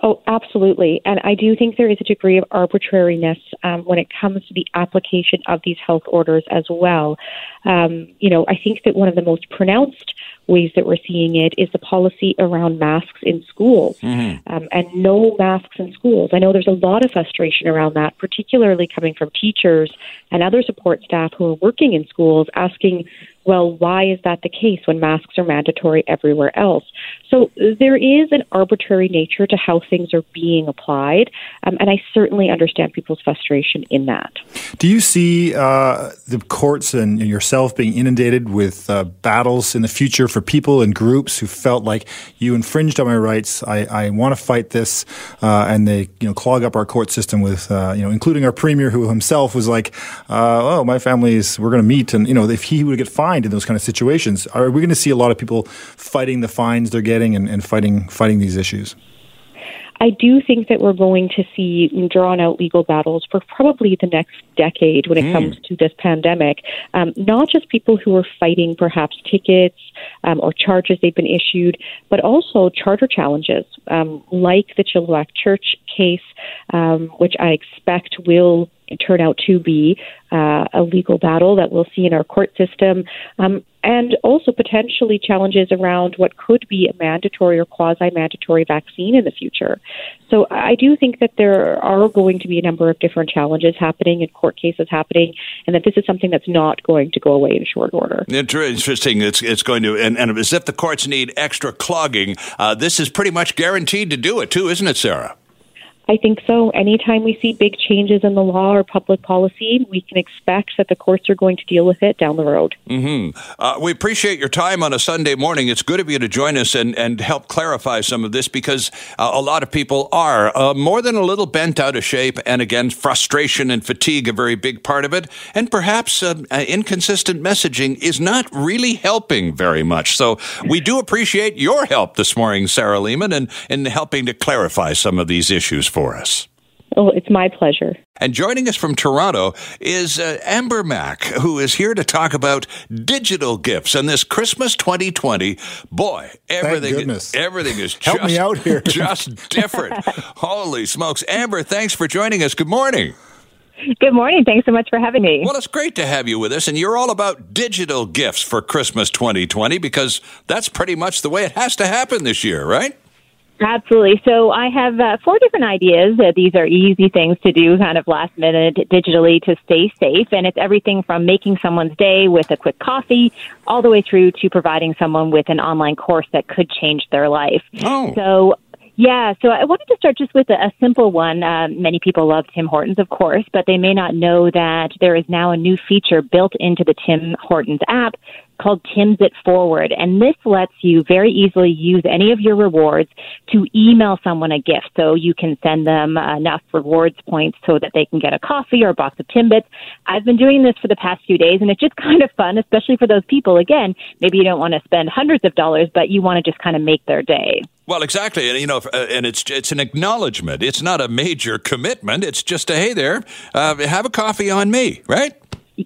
Oh, absolutely. And I do think there is a degree of arbitrariness um, when it comes to the application of these health orders as well. Um, you know, I think that one of the most pronounced ways that we're seeing it is the policy around masks in schools mm-hmm. um, and no masks in schools. I know there's a lot of frustration around that, particularly coming from teachers and other support staff who are working in schools asking, well, why is that the case when masks are mandatory everywhere else? So there is an arbitrary nature to how things are being applied, um, and I certainly understand people's frustration in that. Do you see uh, the courts and yourself being inundated with uh, battles in the future for people and groups who felt like you infringed on my rights? I, I want to fight this, uh, and they you know clog up our court system with uh, you know including our premier who himself was like, uh, oh my family's we're going to meet, and you know if he would get fined fined in those kind of situations. Are we going to see a lot of people fighting the fines they're getting and, and fighting fighting these issues? I do think that we're going to see drawn out legal battles for probably the next decade when it mm. comes to this pandemic. Um, not just people who are fighting perhaps tickets um, or charges they've been issued, but also charter challenges um, like the Chilliwack Church case, um, which I expect will turn out to be uh, a legal battle that we'll see in our court system, um, and also potentially challenges around what could be a mandatory or quasi mandatory vaccine in the future. So I do think that there are going to be a number of different challenges happening and court cases happening, and that this is something that's not going to go away in short order. Interesting. It's, it's going to, and, and as if the courts need extra clogging, uh, this is pretty much guaranteed to do it too, isn't it, Sarah? I think so. Anytime we see big changes in the law or public policy, we can expect that the courts are going to deal with it down the road. Mm-hmm. Uh, we appreciate your time on a Sunday morning. It's good of you to join us and, and help clarify some of this because uh, a lot of people are uh, more than a little bent out of shape. And again, frustration and fatigue, a very big part of it. And perhaps uh, uh, inconsistent messaging is not really helping very much. So we do appreciate your help this morning, Sarah Leamon, and in helping to clarify some of these issues for for us. Oh, it's my pleasure. And joining us from Toronto is uh, Amber Mac, who is here to talk about digital gifts and this Christmas 2020. Boy, everything, everything is Help just, me out here. just different. Holy smokes. Amber, thanks for joining us. Good morning. Good morning. Thanks so much for having me. Well, it's great to have you with us. And you're all about digital gifts for Christmas 2020 because that's pretty much the way it has to happen this year, right? Absolutely. So I have uh, four different ideas. Uh, these are easy things to do, kind of last minute digitally to stay safe. And it's everything from making someone's day with a quick coffee all the way through to providing someone with an online course that could change their life. Oh. So yeah, so I wanted to start just with a, a simple one. Uh, many people love Tim Hortons, of course, but they may not know that there is now a new feature built into the Tim Hortons app called Tim's It Forward. And this lets you very easily use any of your rewards to email someone a gift. So you can send them enough rewards points so that they can get a coffee or a box of Timbits. I've been doing this for the past few days and it's just kind of fun, especially for those people. Again, maybe you don't want to spend hundreds of dollars, but you want to just kind of make their day. Well, exactly, and you know, uh, and it's it's an acknowledgement. It's not a major commitment. It's just a hey there, uh, have a coffee on me, right?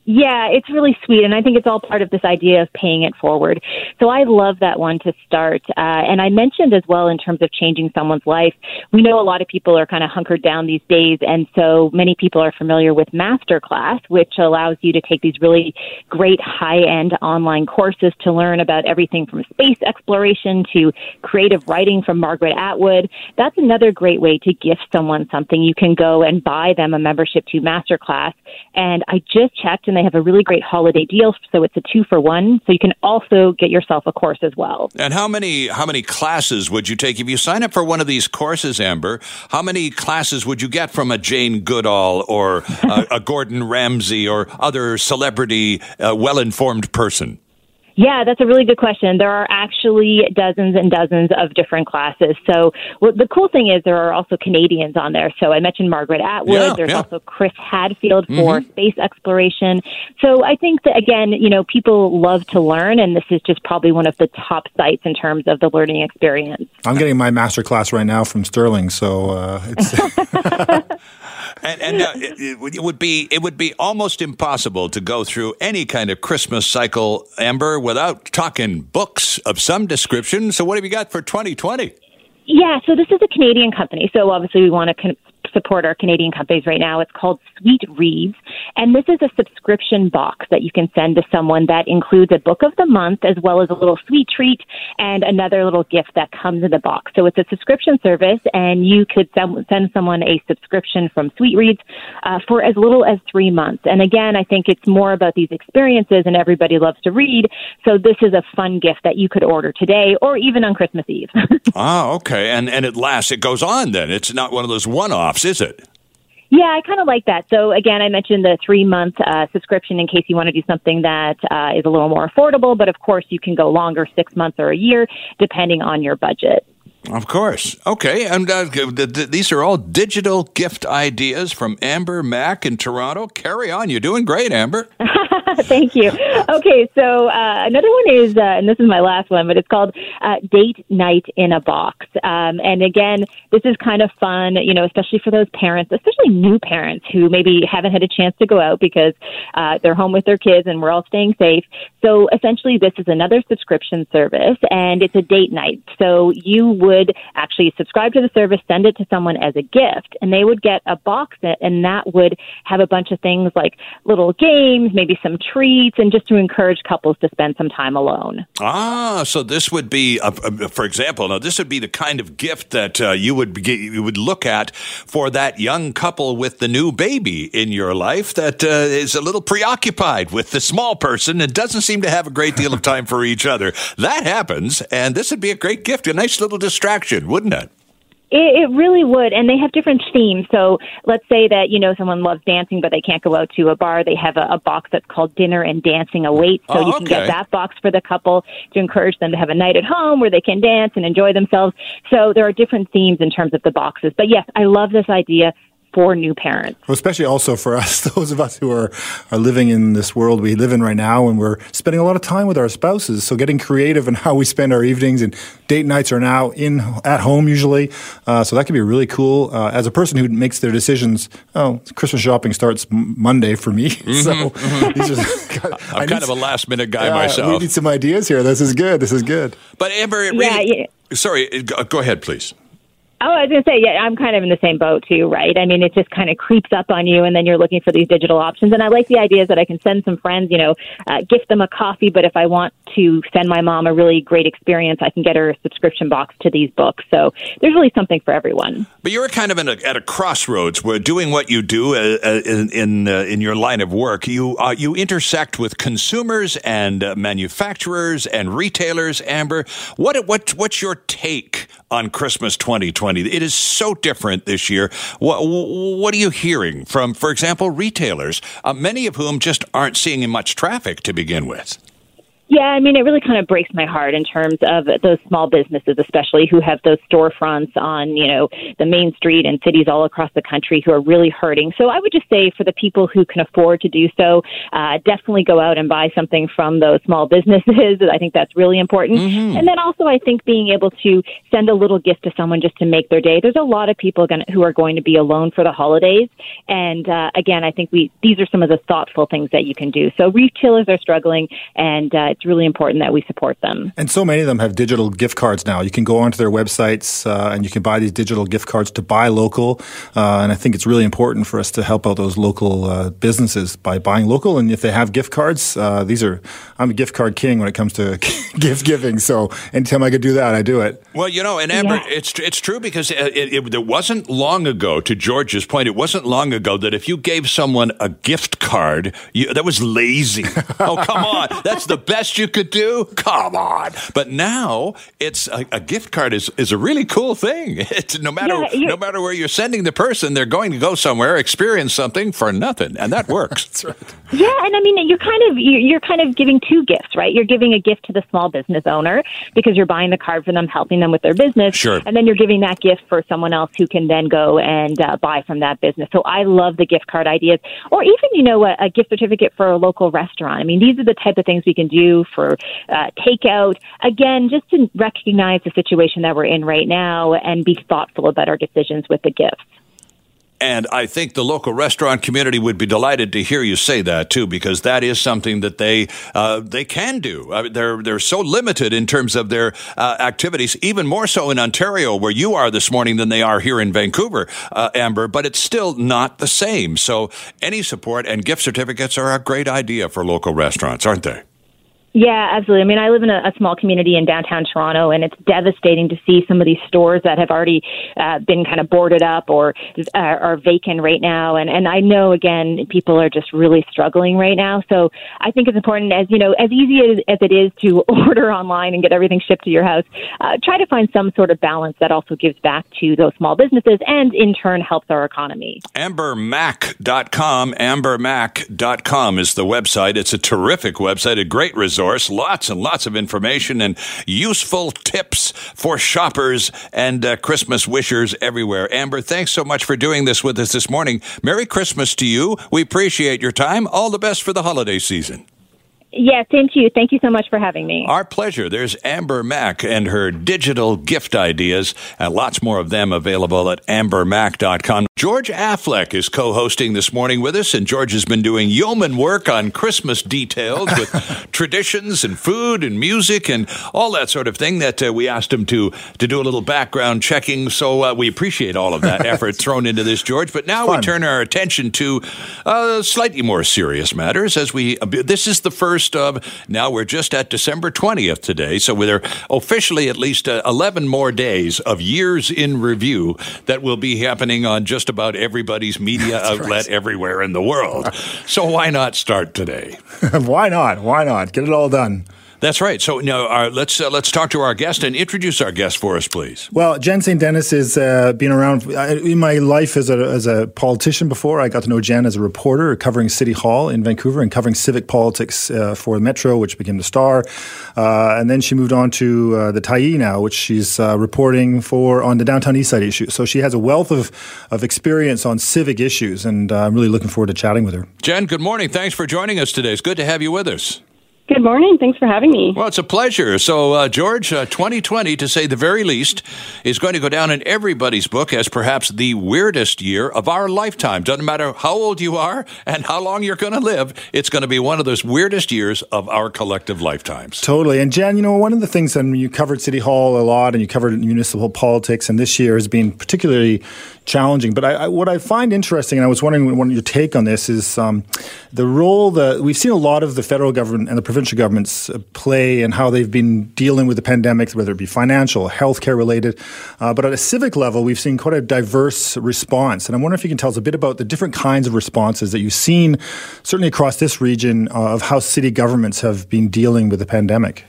Yeah, it's really sweet, and I think it's all part of this idea of paying it forward. So I love that one to start. Uh, and I mentioned as well in terms of changing someone's life, we know a lot of people are kind of hunkered down these days, and so many people are familiar with Masterclass, which allows you to take these really great high-end online courses to learn about everything from space exploration to creative writing from Margaret Atwood. That's another great way to gift someone something. You can go and buy them a membership to Masterclass, and I just checked gift, and they have a really great holiday deal. So it's a two for one. So you can also get yourself a course as well. And how many how many classes would you take if you sign up for one of these courses, Amber? How many classes would you get from a Jane Goodall or a, a Gordon Ramsay or other celebrity, uh, well informed person? Yeah, that's a really good question. There are actually dozens and dozens of different classes. So well, the cool thing is there are also Canadians on there. So I mentioned Margaret Atwood. Yeah, There's yeah. also Chris Hadfield for Mm-hmm. space exploration. So I think that again, you know, people love to learn, and this is just probably one of the top sites in terms of the learning experience. I'm getting my master class right now from Sterling, so uh, it's And, and uh, it, it would- it would be it would be almost impossible to go through any kind of Christmas cycle, Amber, without talking books of some description. So, what have you got for 2020? Yeah, so this is a Canadian company. So obviously we want to con- support our Canadian companies right now. It's called Sweet Reads. And this is a subscription box that you can send to someone that includes a book of the month as well as a little sweet treat and another little gift that comes in the box. So it's a subscription service and you could send, someone a subscription from Sweet Reads uh, for as little as three months. And again, I think it's more about these experiences and everybody loves to read. So this is a fun gift that you could order today or even on Christmas Eve. Ah, okay, and and it lasts. It goes on. Then it's not one of those one-offs, is it? Yeah, I kind of like that. So again, I mentioned the three month uh, subscription in case you want to do something that uh, is a little more affordable. But of course, you can go longer, six months or a year, depending on your budget. Of course. Okay, and uh, th- th- these are all digital gift ideas from Amber Mac in Toronto. Carry on. You're doing great, Amber. Thank you. Okay, so uh, another one is, uh, and this is my last one, but it's called uh, Date Night in a Box. Um, and again, this is kind of fun, you know, especially for those parents, especially new parents who maybe haven't had a chance to go out because uh, they're home with their kids and we're all staying safe. So essentially, this is another subscription service, and it's a date night. So you would actually subscribe to the service, send it to someone as a gift, and they would get a box, and that would have a bunch of things like little games, maybe some treats, and just to encourage couples to spend some time alone. Ah, so this would be, for example, now this would be the kind of gift that uh, you would be, you would look at for that young couple with the new baby in your life that uh, is a little preoccupied with the small person and doesn't seem to have a great deal of time for each other. That happens, and this would be a great gift, a nice little distraction, wouldn't it? It, it really would, and they have different themes. So let's say that you know someone loves dancing, but they can't go out to a bar. They have a, a box that's called Dinner and Dancing Awaits. So Oh, you can okay. get that box for the couple to encourage them to have a night at home where they can dance and enjoy themselves. So there are different themes in terms of the boxes. But yes, I love this idea for new parents. Well, especially also for us, those of us who are, are living in this world we live in right now, and we're spending a lot of time with our spouses. So getting creative in how we spend our evenings and date nights are now in at home usually. Uh, so that could be really cool. Uh, as a person who makes their decisions, oh, Christmas shopping starts m- Monday for me. so these are, I'm I kind need of a last minute guy myself. We need some ideas here. This is good. This is good. But Amber, it Yeah, really, yeah. sorry, uh, go, go ahead, please. Oh, I was to say, yeah, I'm kind of in the same boat too, right? I mean, it just kind of creeps up on you, and then you're looking for these digital options. And I like the ideas that I can send some friends, you know, uh, gift them a coffee. But if I want to send my mom a really great experience, I can get her a subscription box to these books. So there's really something for everyone. But you're kind of a, at a crossroads where doing what you do uh, uh, in in, uh, in your line of work, you uh, you intersect with consumers and uh, manufacturers and retailers. Amber, what what what's your take on Christmas 2020? It is so different this year. What what are you hearing from, for example, retailers, uh, many of whom just aren't seeing much traffic to begin with? Yeah, I mean, it really kind of breaks my heart in terms of those small businesses, especially who have those storefronts on, you know, the main street and cities all across the country who are really hurting. So I would just say for the people who can afford to do so, uh, definitely go out and buy something from those small businesses. I think that's really important. And then also, I think being able to send a little gift to someone just to make their day. There's a lot of people gonna, who are going to be alone for the holidays, and uh, again, I think we these are some of the thoughtful things that you can do. So retailers are struggling, and uh, it's really important that we support them. And so many of them have digital gift cards now. You can go onto their websites uh, and you can buy these digital gift cards to buy local. Uh, and I think it's really important for us to help out those local uh, businesses by buying local. And if they have gift cards, uh, these are I'm a gift card king when it comes to gift giving. So anytime I could do that, I do it. Well, you know, and Amber, yeah. it's it's true because it, it, it, it wasn't long ago. To George's point, it wasn't long ago that if you gave someone a gift card, you, that was lazy. oh, come on, that's the best you could do. Come on, but now it's a, a gift card is, is a really cool thing. It's no matter yeah, no matter where you're sending the person, they're going to go somewhere, experience something for nothing, and that works. that's right. Yeah, and I mean, you're kind of you're kind of giving two gifts, right? You're giving a gift to the small business owner because you're buying the card for them, helping them with their business, sure. and then you're giving that gift for someone else who can then go and uh, buy from that business. So I love the gift card ideas, or even you know a, a gift certificate for a local restaurant. I mean, these are the type of things we can do for uh, takeout. Again, just to recognize the situation that we're in right now and be thoughtful about our decisions with the gifts. And I think the local restaurant community would be delighted to hear you say that too, because that is something that they uh, they can do. I mean, they're they're so limited in terms of their uh, activities, even more so in Ontario, where you are this morning, than they are here in Vancouver, uh, Amber. But it's still not the same. So any support and gift certificates are a great idea for local restaurants, aren't they? Yeah, absolutely. I mean, I live in a, a, small community in downtown Toronto, and it's devastating to see some of these stores that have already uh, been kind of boarded up or uh, are vacant right now. And and I know again, people are just really struggling right now. So I think it's important, as you know, as easy as, as it is to order online and get everything shipped to your house, uh, try to find some sort of balance that also gives back to those small businesses and in turn helps our economy. AmberMac.com, AmberMac.com is the website. It's a terrific website, a great resort resource. Lots and lots of information and useful tips for shoppers and uh, Christmas wishers everywhere. Amber, thanks so much for doing this with us this morning. Merry Christmas to you. We appreciate your time. All the best for the holiday season. Yeah, thank you. Thank you so much for having me. Our pleasure. There's Amber Mac and her digital gift ideas, and lots more of them available at ambermac.com. George Affleck is co hosting this morning with us, and George has been doing yeoman work on Christmas details with traditions and food and music and all that sort of thing that uh, we asked him to, to do a little background checking. So uh, we appreciate all of that effort thrown into this, George. But now we turn our attention to uh, slightly more serious matters as we, uh, this is the first first of, now we're just at December 20th today. So we're officially at least uh, 11 more days of years in review that will be happening on just about everybody's media outlet right. everywhere in the world. so why not start today? why not? Why not? Get it all done. That's right. So now uh, let's uh, let's talk to our guest and introduce our guest for us, please. Well, Jen St. Denis has uh, been around uh, in my life as a, as a politician before. I got to know Jen as a reporter covering City Hall in Vancouver and covering civic politics uh, for Metro, which became the Star. Uh, and then she moved on to the Tyee now, which she's reporting for on the downtown east side issue. So she has a wealth of, of experience on civic issues, and I'm really looking forward to chatting with her. Jen, good morning. Thanks for joining us today. It's good to have you with us. Good morning. Thanks for having me. Well, it's a pleasure. So, uh, George, uh, 2020, to say the very least, is going to go down in everybody's book as perhaps the weirdest year of our lifetime. Doesn't matter how old you are and how long you're going to live, it's going to be one of those weirdest years of our collective lifetimes. Totally. And, Jen, you know, one of the things, and you covered City Hall a lot and you covered municipal politics, and this year has been particularly challenging. But I, I, what I find interesting, and I was wondering what your take on this is um, the role that we've seen a lot of the federal government and the provincial governments uh, play and how they've been dealing with the pandemic, whether it be financial, healthcare related. Uh, but at a civic level, we've seen quite a diverse response. And I wonder if you can tell us a bit about the different kinds of responses that you've seen, certainly across this region, uh, of how city governments have been dealing with the pandemic.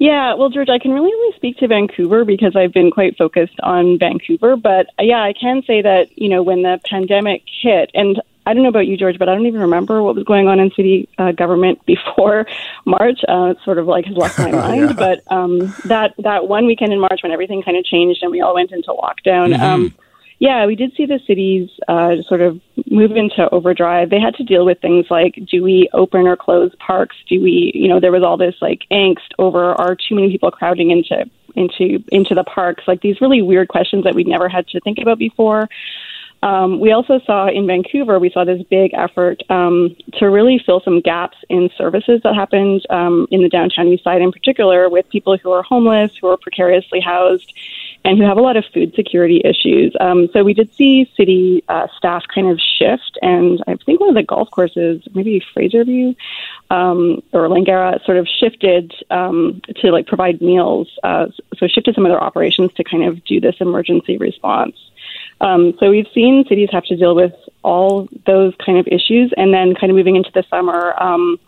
Yeah, well, George, I can really only speak to Vancouver because I've been quite focused on Vancouver. But uh, yeah, I can say that, you know, when the pandemic hit, and I don't know about you, George, but I don't even remember what was going on in city uh, government before March. Uh, it's sort of like has left my mind. yeah. But um, that that one weekend in March when everything kind of changed and we all went into lockdown. Mm-hmm. Um, yeah, we did see the cities uh, sort of move into overdrive. They had to deal with things like, do we open or close parks? Do we, you know, there was all this like angst over are too many people crowding into into into the parks? Like these really weird questions that we'd never had to think about before. Um, we also saw in Vancouver, we saw this big effort um, to really fill some gaps in services that happened um, in the downtown east side, in particular, with people who are homeless, who are precariously housed, and who have a lot of food security issues. Um, so we did see city uh, staff kind of shift, and I think one of the golf courses, maybe Fraserview um, or Langara, sort of shifted um, to like provide meals. Uh, so shifted some of their operations to kind of do this emergency response. Um, so we've seen cities have to deal with all those kind of issues, and then kind of moving into the summer, um,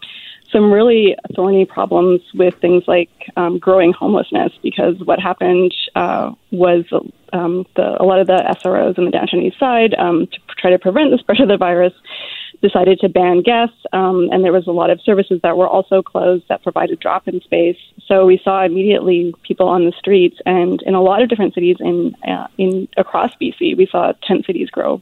some really thorny problems with things like um, growing homelessness. Because what happened uh, was um, the, a lot of the SROs in the downtown east side um, to try to prevent the spread of the virus decided to ban guests, um, and there was a lot of services that were also closed that provided drop-in space. So we saw immediately people on the streets, and in a lot of different cities in uh, in across BC, we saw tent cities grow.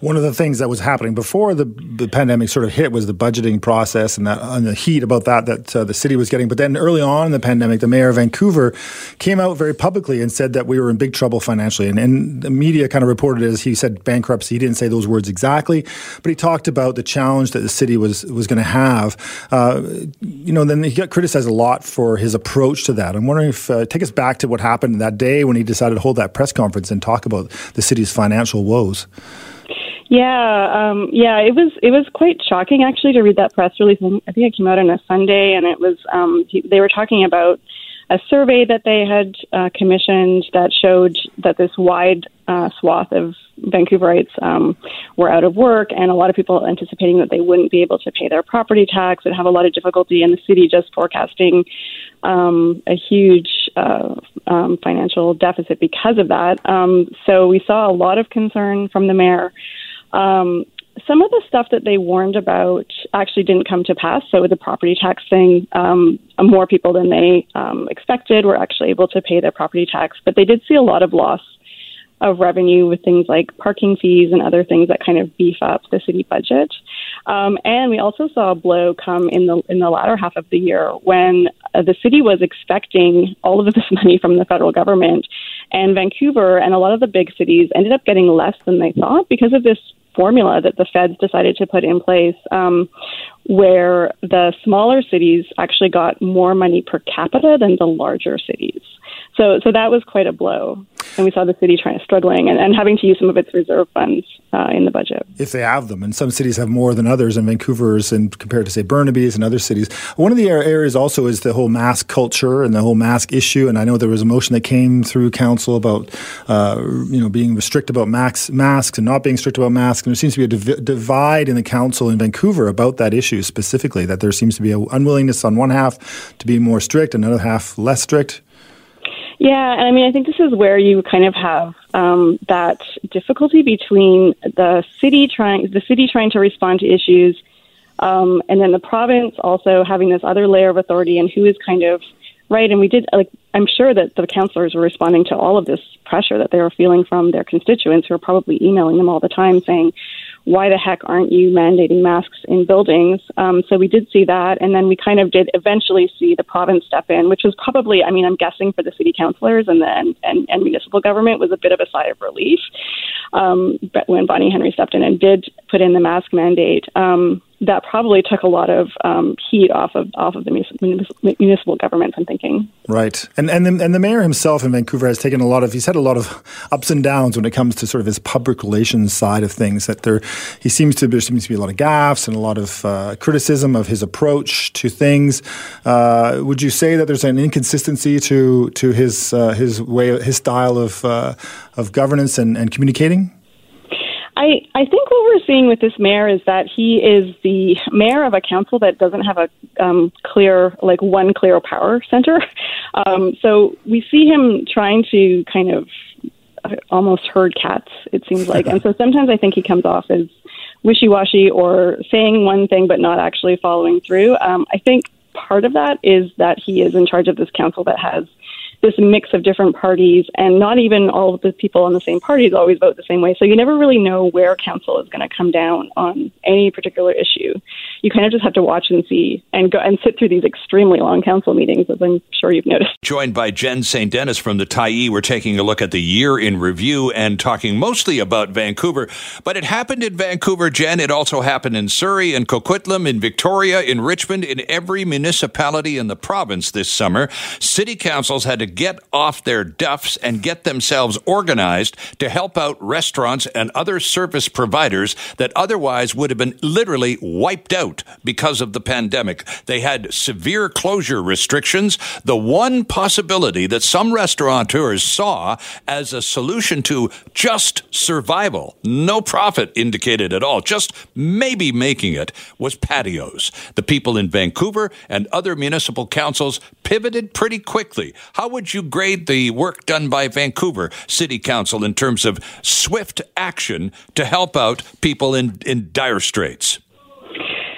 One of the things that was happening before the, the pandemic sort of hit was the budgeting process and that and the heat about that that uh, the city was getting. But then early on in the pandemic, the mayor of Vancouver came out very publicly and said that we were in big trouble financially. And, and the media kind of reported as he said bankruptcy. He didn't say those words exactly, but he talked about the challenge that the city was was going to have. Uh, you know, then he got criticized a lot for his approach to that. I'm wondering if uh, take us back to what happened that day when he decided to hold that press conference and talk about the city's financial woes. Yeah, um, yeah, it was it was quite shocking actually to read that press release. I think it came out on a Sunday, and it was um, they were talking about a survey that they had uh, commissioned that showed that this wide uh, swath of Vancouverites um, were out of work, and a lot of people anticipating that they wouldn't be able to pay their property tax, would have a lot of difficulty, and the city just forecasting um, a huge uh, um, financial deficit because of that. Um, so we saw a lot of concern from the mayor. Um, some of the stuff that they warned about actually didn't come to pass. So, with the property tax thing, um, more people than they um, expected were actually able to pay their property tax, but they did see a lot of loss of revenue with things like parking fees and other things that kind of beef up the city budget. Um, and we also saw a blow come in the in the latter half of the year when uh, the city was expecting all of this money from the federal government, and Vancouver and a lot of the big cities ended up getting less than they thought because of this formula that the feds decided to put in place, um, where the smaller cities actually got more money per capita than the larger cities. So, so that was quite a blow. And we saw the city trying struggling and, and having to use some of its reserve funds uh, in the budget. If they have them, and some cities have more than others, and Vancouver's, and compared to say Burnaby's and other cities. One of the areas also is the whole mask culture and the whole mask issue. And I know there was a motion that came through council about, uh, you know, being strict about max, masks and not being strict about masks. And there seems to be a div- divide in the council in Vancouver about that issue specifically. That there seems to be an unwillingness on one half to be more strict, another half less strict. Yeah, and I mean, I think this is where you kind of have um, that difficulty between the city trying the city trying to respond to issues, um, and then the province also having this other layer of authority and who is kind of right. And we did like I'm sure that the councillors were responding to all of this pressure that they were feeling from their constituents who are probably emailing them all the time saying, why the heck aren't you mandating masks in buildings? Um, so we did see that, and then we kind of did eventually see the province step in, which was probably, I mean, I'm guessing for the city councilors and then and, and municipal government was a bit of a sigh of relief um, when Bonnie Henry stepped in and did put in the mask mandate. Um, that probably took a lot of um, heat off of off of the municipal governments. I'm thinking. Right, and and the, and the mayor himself in Vancouver has taken a lot of. He's had a lot of ups and downs when it comes to sort of his public relations side of things. That there, he seems to there seems to be a lot of gaffes and a lot of uh, criticism of his approach to things. Uh, would you say that there's an inconsistency to to his uh, his way his style of uh, of governance and, and communicating? I, I think what we're seeing with this mayor is that he is the mayor of a council that doesn't have a um, clear, like one clear power center. Um, so we see him trying to kind of uh, almost herd cats, it seems like. and so sometimes I think he comes off as wishy washy or saying one thing but not actually following through. Um, I think part of that is that he is in charge of this council that has this mix of different parties, and not even all of the people on the same parties always vote the same way. So you never really know where council is going to come down on any particular issue. You kind of just have to watch and see, and go and sit through these extremely long council meetings, as I'm sure you've noticed. Joined by Jen St. Denis from the Tyee, we're taking a look at the year in review and talking mostly about Vancouver. But it happened in Vancouver, Jen. It also happened in Surrey, in Coquitlam, in Victoria, in Richmond, in every municipality in the province this summer. City councils had to get off their duffs and get themselves organized to help out restaurants and other service providers that otherwise would have been literally wiped out because of the pandemic. They had severe closure restrictions. The one possibility that some restaurateurs saw as a solution to just survival, no profit indicated at all, just maybe making it, was patios. The people in Vancouver and other municipal councils pivoted pretty quickly. How would you grade the work done by Vancouver City Council in terms of swift action to help out people in, in dire straits?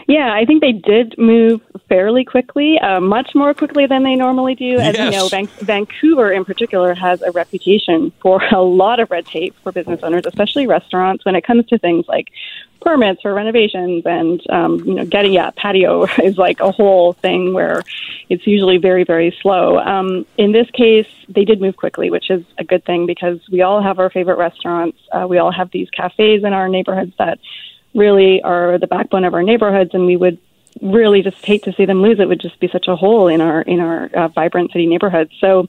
Yeah, I think they did move fairly quickly, uh, much more quickly than they normally do. As yes. you know, Van- Vancouver in particular has a reputation for a lot of red tape for business owners, especially restaurants, when it comes to things like permits for renovations and um, you know getting yeah patio is like a whole thing where it's usually very very slow. Um, in this case, they did move quickly, which is a good thing because we all have our favorite restaurants. Uh, we all have these cafes in our neighborhoods that really are the backbone of our neighborhoods, and we would really just hate to see them lose. It would just be such a hole in our in our uh, vibrant city neighborhoods. So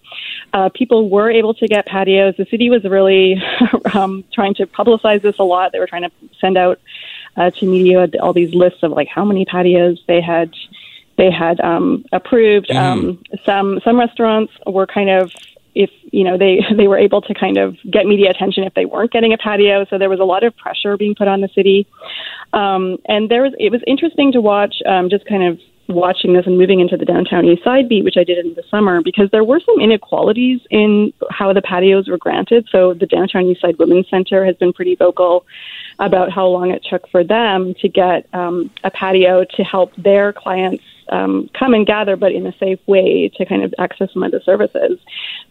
uh, people were able to get patios. The city was really um, trying to publicize this a lot. They were trying to send out uh, to media all these lists of like how many patios they had they had um, approved. Mm. Um, some some restaurants were kind of if you know they they were able to kind of get media attention if they weren't getting a patio. So there was a lot of pressure being put on the city, um, and there was it was interesting to watch um, just kind of watching this and moving into the downtown east side beat which i did in the summer because there were some inequalities in how the patios were granted so the downtown east side women's center has been pretty vocal about how long it took for them to get um, a patio to help their clients um, come and gather, but in a safe way to kind of access some of the services.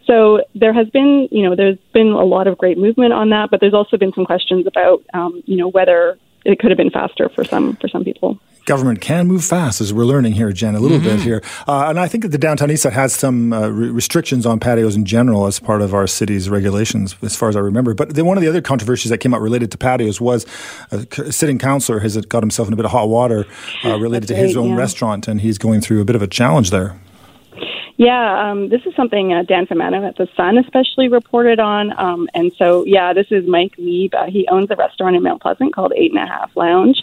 So there has been, you know, there's been a lot of great movement on that, but there's also been some questions about, um, you know, whether it could have been faster for some for some people government can move fast, as we're learning here, Jen, a little mm-hmm. bit here. Uh, and I think that the downtown east side has some uh, re- restrictions on patios in general as part of our city's regulations, as far as I remember. But then one of the other controversies that came out related to patios was a sitting councilor has got himself in a bit of hot water uh, related That's to his own yeah. restaurant, and he's going through a bit of a challenge there. Yeah, um, this is something uh, Dan Fumano at The Sun especially reported on. Um, and so, yeah, this is Mike Wiebe. Uh, he owns a restaurant in Mount Pleasant called Eight and a Half Lounge.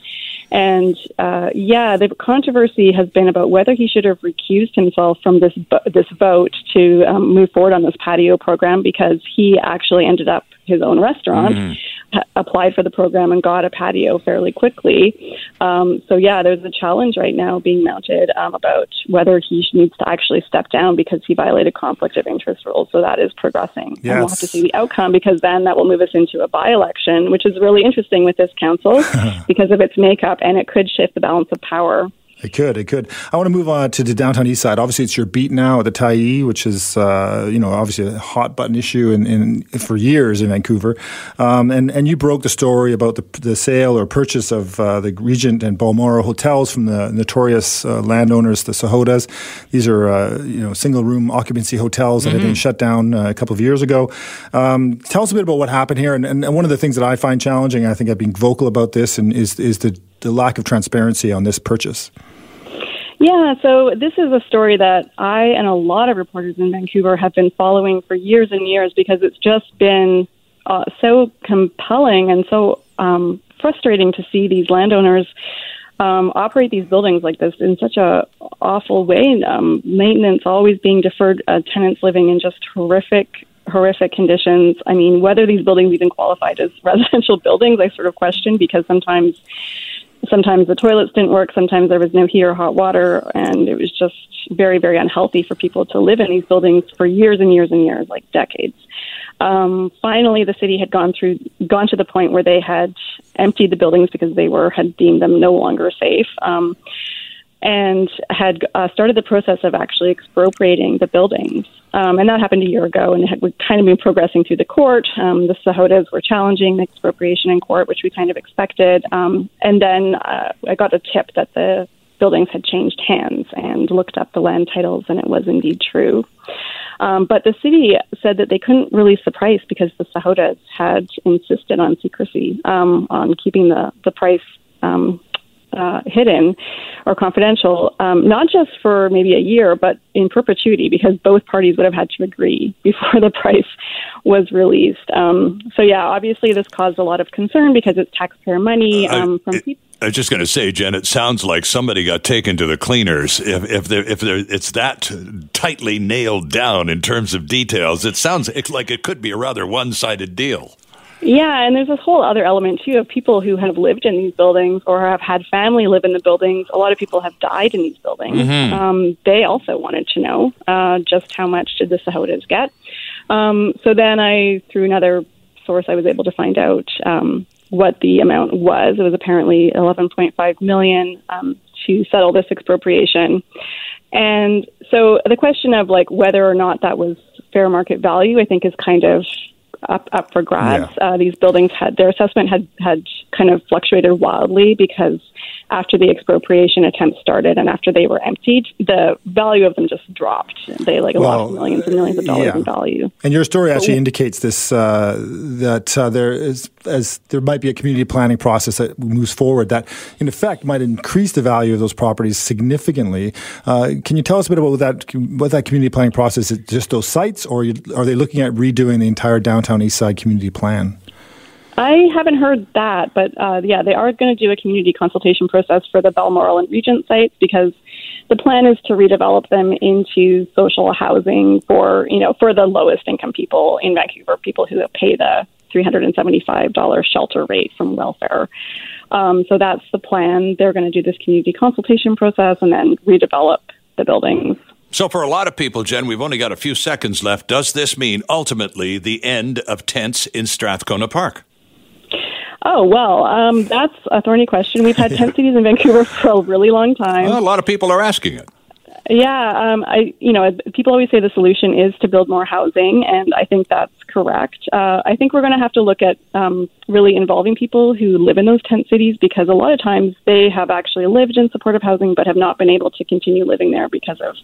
And uh, yeah, the controversy has been about whether he should have recused himself from this this vote to um, move forward on this patio program because he actually ended up his own restaurant, mm. Applied for the program, and got a patio fairly quickly. Um, so yeah, there's a challenge right now being mounted um, about whether he needs to actually step down because he violated conflict of interest rules. So that is progressing, yes. and we'll have to see the outcome because then that will move us into a by-election, which is really interesting with this council because of its makeup, and it could shift the balance of power it could. It could. I want to move on to the downtown east side. Obviously, it's your beat now at the Tyee, which is uh, you know obviously a hot button issue in, in for years in Vancouver. Um, and and you broke the story about the, the sale or purchase of uh, the Regent and Balmoral hotels from the notorious uh, landowners, the Sahotas. These are uh, you know single room occupancy hotels that mm-hmm. had been mm-hmm. shut down uh, a couple of years ago. Um, tell us a bit about what happened here. And, and one of the things that I find challenging, I think I've been vocal about this, and is is the the lack of transparency on this purchase. Yeah, so this is a story that I and a lot of reporters in Vancouver have been following for years and years because it's just been uh, so compelling and so um, frustrating to see these landowners um, operate these buildings like this in such a awful way. Um, maintenance always being deferred, uh, tenants living in just horrific horrific conditions. I mean, whether these buildings even qualified as residential buildings, I sort of question because sometimes sometimes the toilets didn't work, sometimes there was no heat or hot water, and it was just very, very unhealthy for people to live in these buildings for years and years and years, like decades. Um, finally, the city had gone through, gone to the point where they had emptied the buildings because they were had deemed them no longer safe. Um, and had uh, started the process of actually expropriating the buildings. Um, and that happened a year ago, and we'd kind of been progressing through the court. Um, the Sahotas were challenging the expropriation in court, which we kind of expected. Um, and then uh, I got a tip that the buildings had changed hands and looked up the land titles, and it was indeed true. Um, but the city said that they couldn't release the price because the Sahotas had insisted on secrecy, um, on keeping the, the price um, uh, hidden or confidential, um, not just for maybe a year, but in perpetuity, because both parties would have had to agree before the price was released. Um, so, yeah, obviously, this caused a lot of concern because it's taxpayer money um, from people. I was just going to say, Jen, it sounds like somebody got taken to the cleaners. If if there if there, it's that tightly nailed down in terms of details, it sounds like it could be a rather one sided deal. Yeah, and there's this whole other element too of people who have lived in these buildings or have had family live in the buildings. A lot of people have died in these buildings. Mm-hmm. Um, they also wanted to know uh, just how much did the Sahotas get. Um, so then I, through another source, I was able to find out um, what the amount was. It was apparently 11.5 million um, to settle this expropriation. And so the question of like whether or not that was fair market value, I think, is kind of up up for grabs. Yeah. Uh, these buildings had their assessment had had kind of fluctuated wildly because after the expropriation attempt started and after they were emptied, the value of them just dropped. They like well, lost millions and millions of dollars yeah. in value. And your story actually indicates this uh, that uh, there is as there might be a community planning process that moves forward that in effect might increase the value of those properties significantly. Uh, can you tell us a bit about what that what that community planning process is? Just those sites, or are they looking at redoing the entire downtown East Side community plan? I haven't heard that, but uh, yeah, they are going to do a community consultation process for the Balmoral and Regent sites because the plan is to redevelop them into social housing for you know for the lowest income people in Vancouver, people who pay the three hundred and seventy five dollars shelter rate from welfare. Um, so that's the plan. They're going to do this community consultation process and then redevelop the buildings. So, for a lot of people, Jen, we've only got a few seconds left. Does this mean ultimately the end of tents in Strathcona Park? Oh well, um, that's a thorny question. We've had tent cities in Vancouver for a really long time. Well, a lot of people are asking it. Yeah, um, I you know people always say the solution is to build more housing, and I think that's correct. Uh, I think we're going to have to look at um, really involving people who live in those tent cities because a lot of times they have actually lived in supportive housing but have not been able to continue living there because of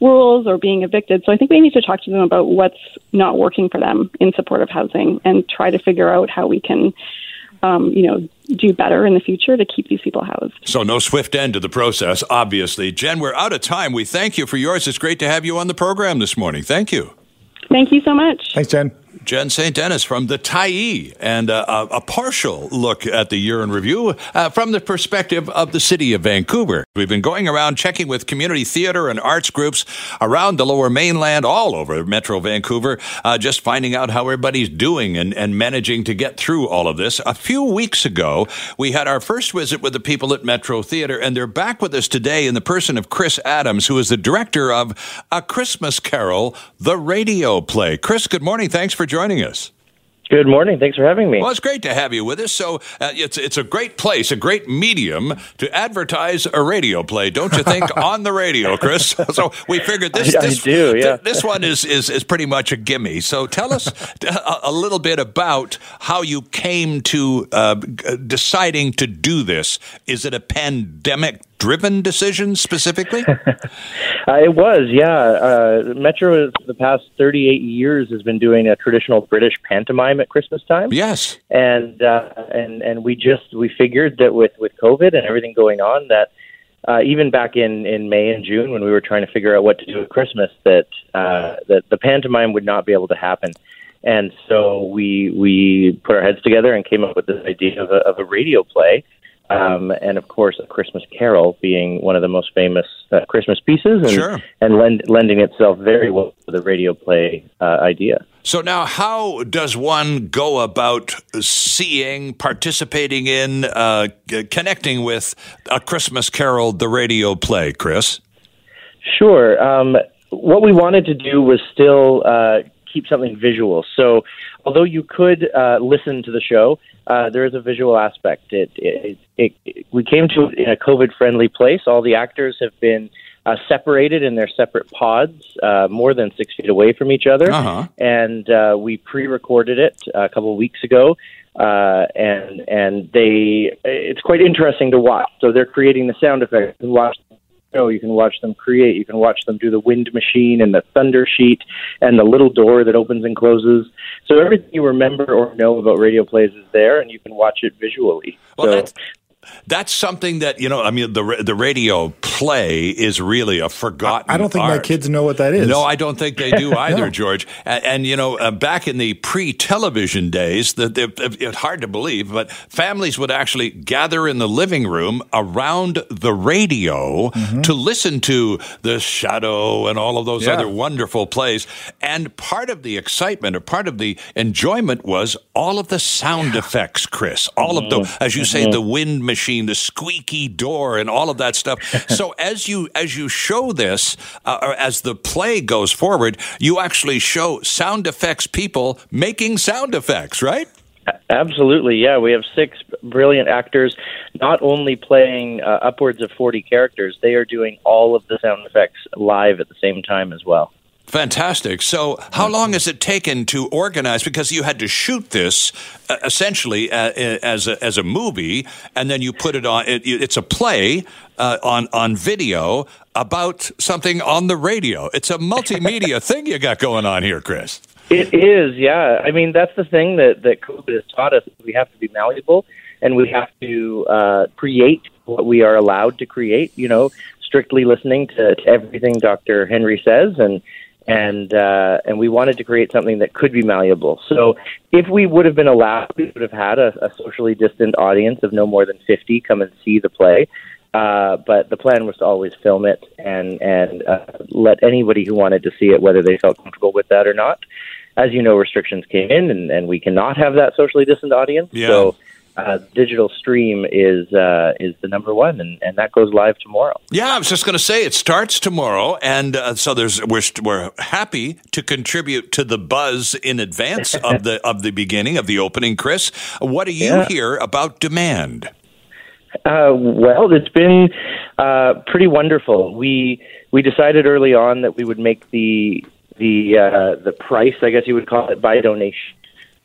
rules or being evicted. So I think we need to talk to them about what's not working for them in supportive housing and try to figure out how we can um, you know, do better in the future to keep these people housed. So no swift end to the process, obviously. Jen, we're out of time. We thank you for yours. It's great to have you on the program this morning. Thank you. Thank you so much. Thanks, Jen. Jen St. Denis from the Tyee, and uh, a partial look at the year in review uh, from the perspective of the city of Vancouver. We've been going around checking with community theater and arts groups around the lower mainland, all over Metro Vancouver, uh, just finding out how everybody's doing and, and managing to get through all of this. A few weeks ago, we had our first visit with the people at Metro Theater, and they're back with us today in the person of Chris Adams, who is the director of A Christmas Carol, the radio play. Chris, good morning. Thanks for joining us. Good morning. Thanks for having me. Well, it's great to have you with us. So uh, it's it's a great place, a great medium to advertise a radio play, don't you think? on the radio, Chris. So we figured this. I, this, I do. Yeah. Th- this one is, is is pretty much a gimme. So tell us a, a little bit about how you came to uh, deciding to do this. Is it a pandemic driven decision specifically? uh, it was, yeah. Uh, Metro, for the past 38 years, has been doing a traditional British pantomime at Christmas time. Yes, and uh, and and we just we figured that with with COVID and everything going on, that uh, even back in in May and June when we were trying to figure out what to do at Christmas, that uh, that the pantomime would not be able to happen. And so we we put our heads together and came up with this idea of a, of a radio play um, and of course, A Christmas Carol being one of the most famous uh, Christmas pieces, and, sure. and lend, lending itself very well to the radio play uh, idea. So now, how does one go about seeing, participating in, uh, connecting with A Christmas Carol, the radio play, Chris? Sure. Um, what we wanted to do was still uh, keep something visual. So, although you could uh, listen to the show, uh, there is a visual aspect. It, it, it, it we came to it in a COVID friendly place. All the actors have been uh, separated in their separate pods, uh, more than six feet away from each other, Uh-huh. and uh, we pre-recorded it a couple of weeks ago. Uh, and and they, it's quite interesting to watch. So they're creating the sound effects. Can watch show. You can watch them create. You can watch them do the wind machine and the thunder sheet and the little door that opens and closes. So everything you remember or know about radio plays is there, and you can watch it visually. Well, so, that's that's something that you know. I mean, the the radio play is really a forgotten. I don't think my kids know what that is. No, I don't think they do either, George. And, and you know, uh, back in the pre-television days, the, the, it's hard to believe, but families would actually gather in the living room around the radio mm-hmm. to listen to The Shadow and all of those Yeah. other wonderful plays. And part of the excitement or part of the enjoyment was all of the sound effects, Chris. All of the, mm-hmm. as you say, mm-hmm. the wind machine, the squeaky door, and all of that stuff. so as you as you show this, uh, or as the play goes forward, you actually show sound effects people making sound effects, right? Absolutely, yeah. We have six brilliant actors, not only playing uh, upwards of 40 characters, they are doing all of the sound effects live at the same time as well. Fantastic. So, how long has it taken to organize? Because you had to shoot this uh, essentially uh, as a, as a movie, and then you put it on. It, it's a play uh, on on video about something on the radio. It's a multimedia thing you got going on here, Chris. It is, yeah. I mean, that's the thing that, that COVID has taught us. We have to be malleable and we have to uh, create what we are allowed to create, you know, strictly listening to, to everything Dr. Henry says. And, and, uh, and we wanted to create something that could be malleable. So if we would have been allowed, we would have had a, a socially distant audience of no more than 50 come and see the play. Uh, but the plan was to always film it and and uh, let anybody who wanted to see it, whether they felt comfortable with that or not. As you know, restrictions came in, and, and we cannot have that socially distant audience. Yeah. So, uh, digital stream is uh, is the number one, and, and that goes live tomorrow. Yeah, I was just going to say it starts tomorrow, and uh, so there's we're we're happy to contribute to the buzz in advance of the of the beginning of the opening. Chris, what do you Yeah. hear about demand? Uh, well, it's been uh, pretty wonderful. We we decided early on that we would make the the uh, the price, I guess you would call it, by donation.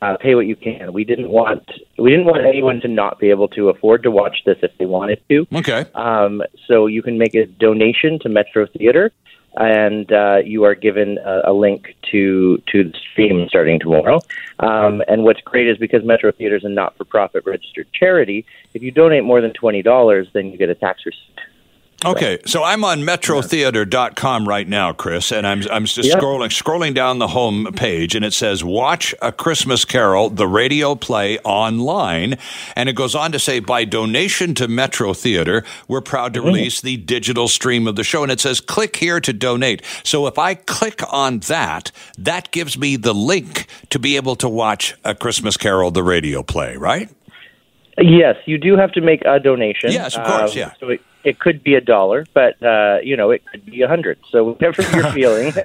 Uh, pay what you can. We didn't want we didn't want anyone to not be able to afford to watch this if they wanted to. Okay. Um, so you can make a donation to Metro Theater, and uh, you are given a, a link to to the stream starting tomorrow. Um, and what's great is because Metro Theater is a not-for-profit registered charity, if you donate more than twenty dollars, then you get a tax receipt. Okay, so I'm on metrotheater.com right now, Chris, and I'm I'm just Yep. scrolling scrolling down the home page and it says watch a Christmas carol the radio play online and it goes on to say by donation to Metro Theater we're proud to oh. release the digital stream of the show and it says click here to donate. So if I click on that, that gives me the link to be able to watch a Christmas carol the radio play, right? Yes, you do have to make a donation. Yes, of course, Um, yeah. So it, it could be a dollar, but uh, you know it could be a hundred. So whatever you're feeling.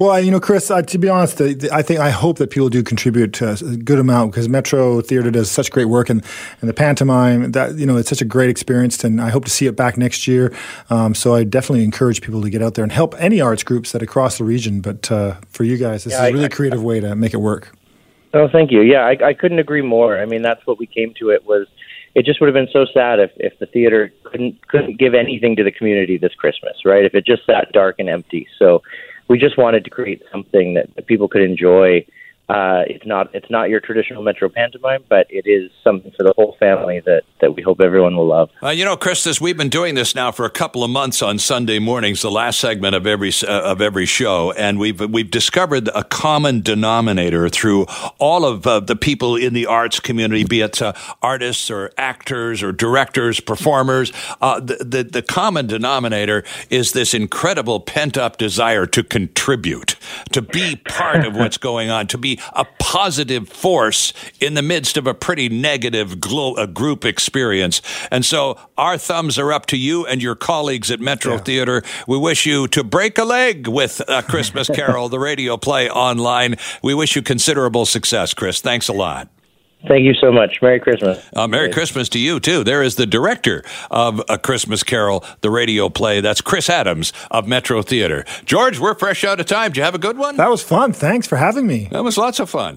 Well, you know, Chris, uh, to be honest, I think I hope that people do contribute to a good amount because Metro Theater does such great work, and, and the pantomime that you know it's such a great experience, and I hope to see it back next year. Um, so I definitely encourage people to get out there and help any arts groups that across the region. But uh, for you guys, this Yeah, is a I- really I- creative way to make it work. Oh, thank you. Yeah, I, I couldn't agree more. I mean, that's what we came to. It was, it just would have been so sad if, if the theater couldn't couldn't give anything to the community this Christmas, right? If it just sat dark and empty. So, we just wanted to create something that, that people could enjoy. Uh, it's not it's not your traditional Metro pantomime, but it is something for the whole family that, that we hope everyone will love. Uh, you know, Chris, this, we've been doing this now for a couple of months on Sunday mornings, the last segment of every uh, of every show, and we've we've discovered a common denominator through all of uh, the people in the arts community, be it uh, artists or actors or directors, performers. Uh, the, the the common denominator is this incredible pent up desire to contribute, to be part of what's going on, to be a positive force in the midst of a pretty negative glo- uh, group experience. And so our thumbs are up to you and your colleagues at Metro Theater. We wish you to break a leg with A Christmas Carol, the radio play online. We wish you considerable success, Chris. Thanks a lot. Thank you so much. Merry Christmas. Uh, Merry Christmas to you, too. There is the director of A Christmas Carol, the radio play. That's Chris Adams of Metro Theater. George, we're fresh out of time. Did you have a good one? That was fun. Thanks for having me. That was lots of fun.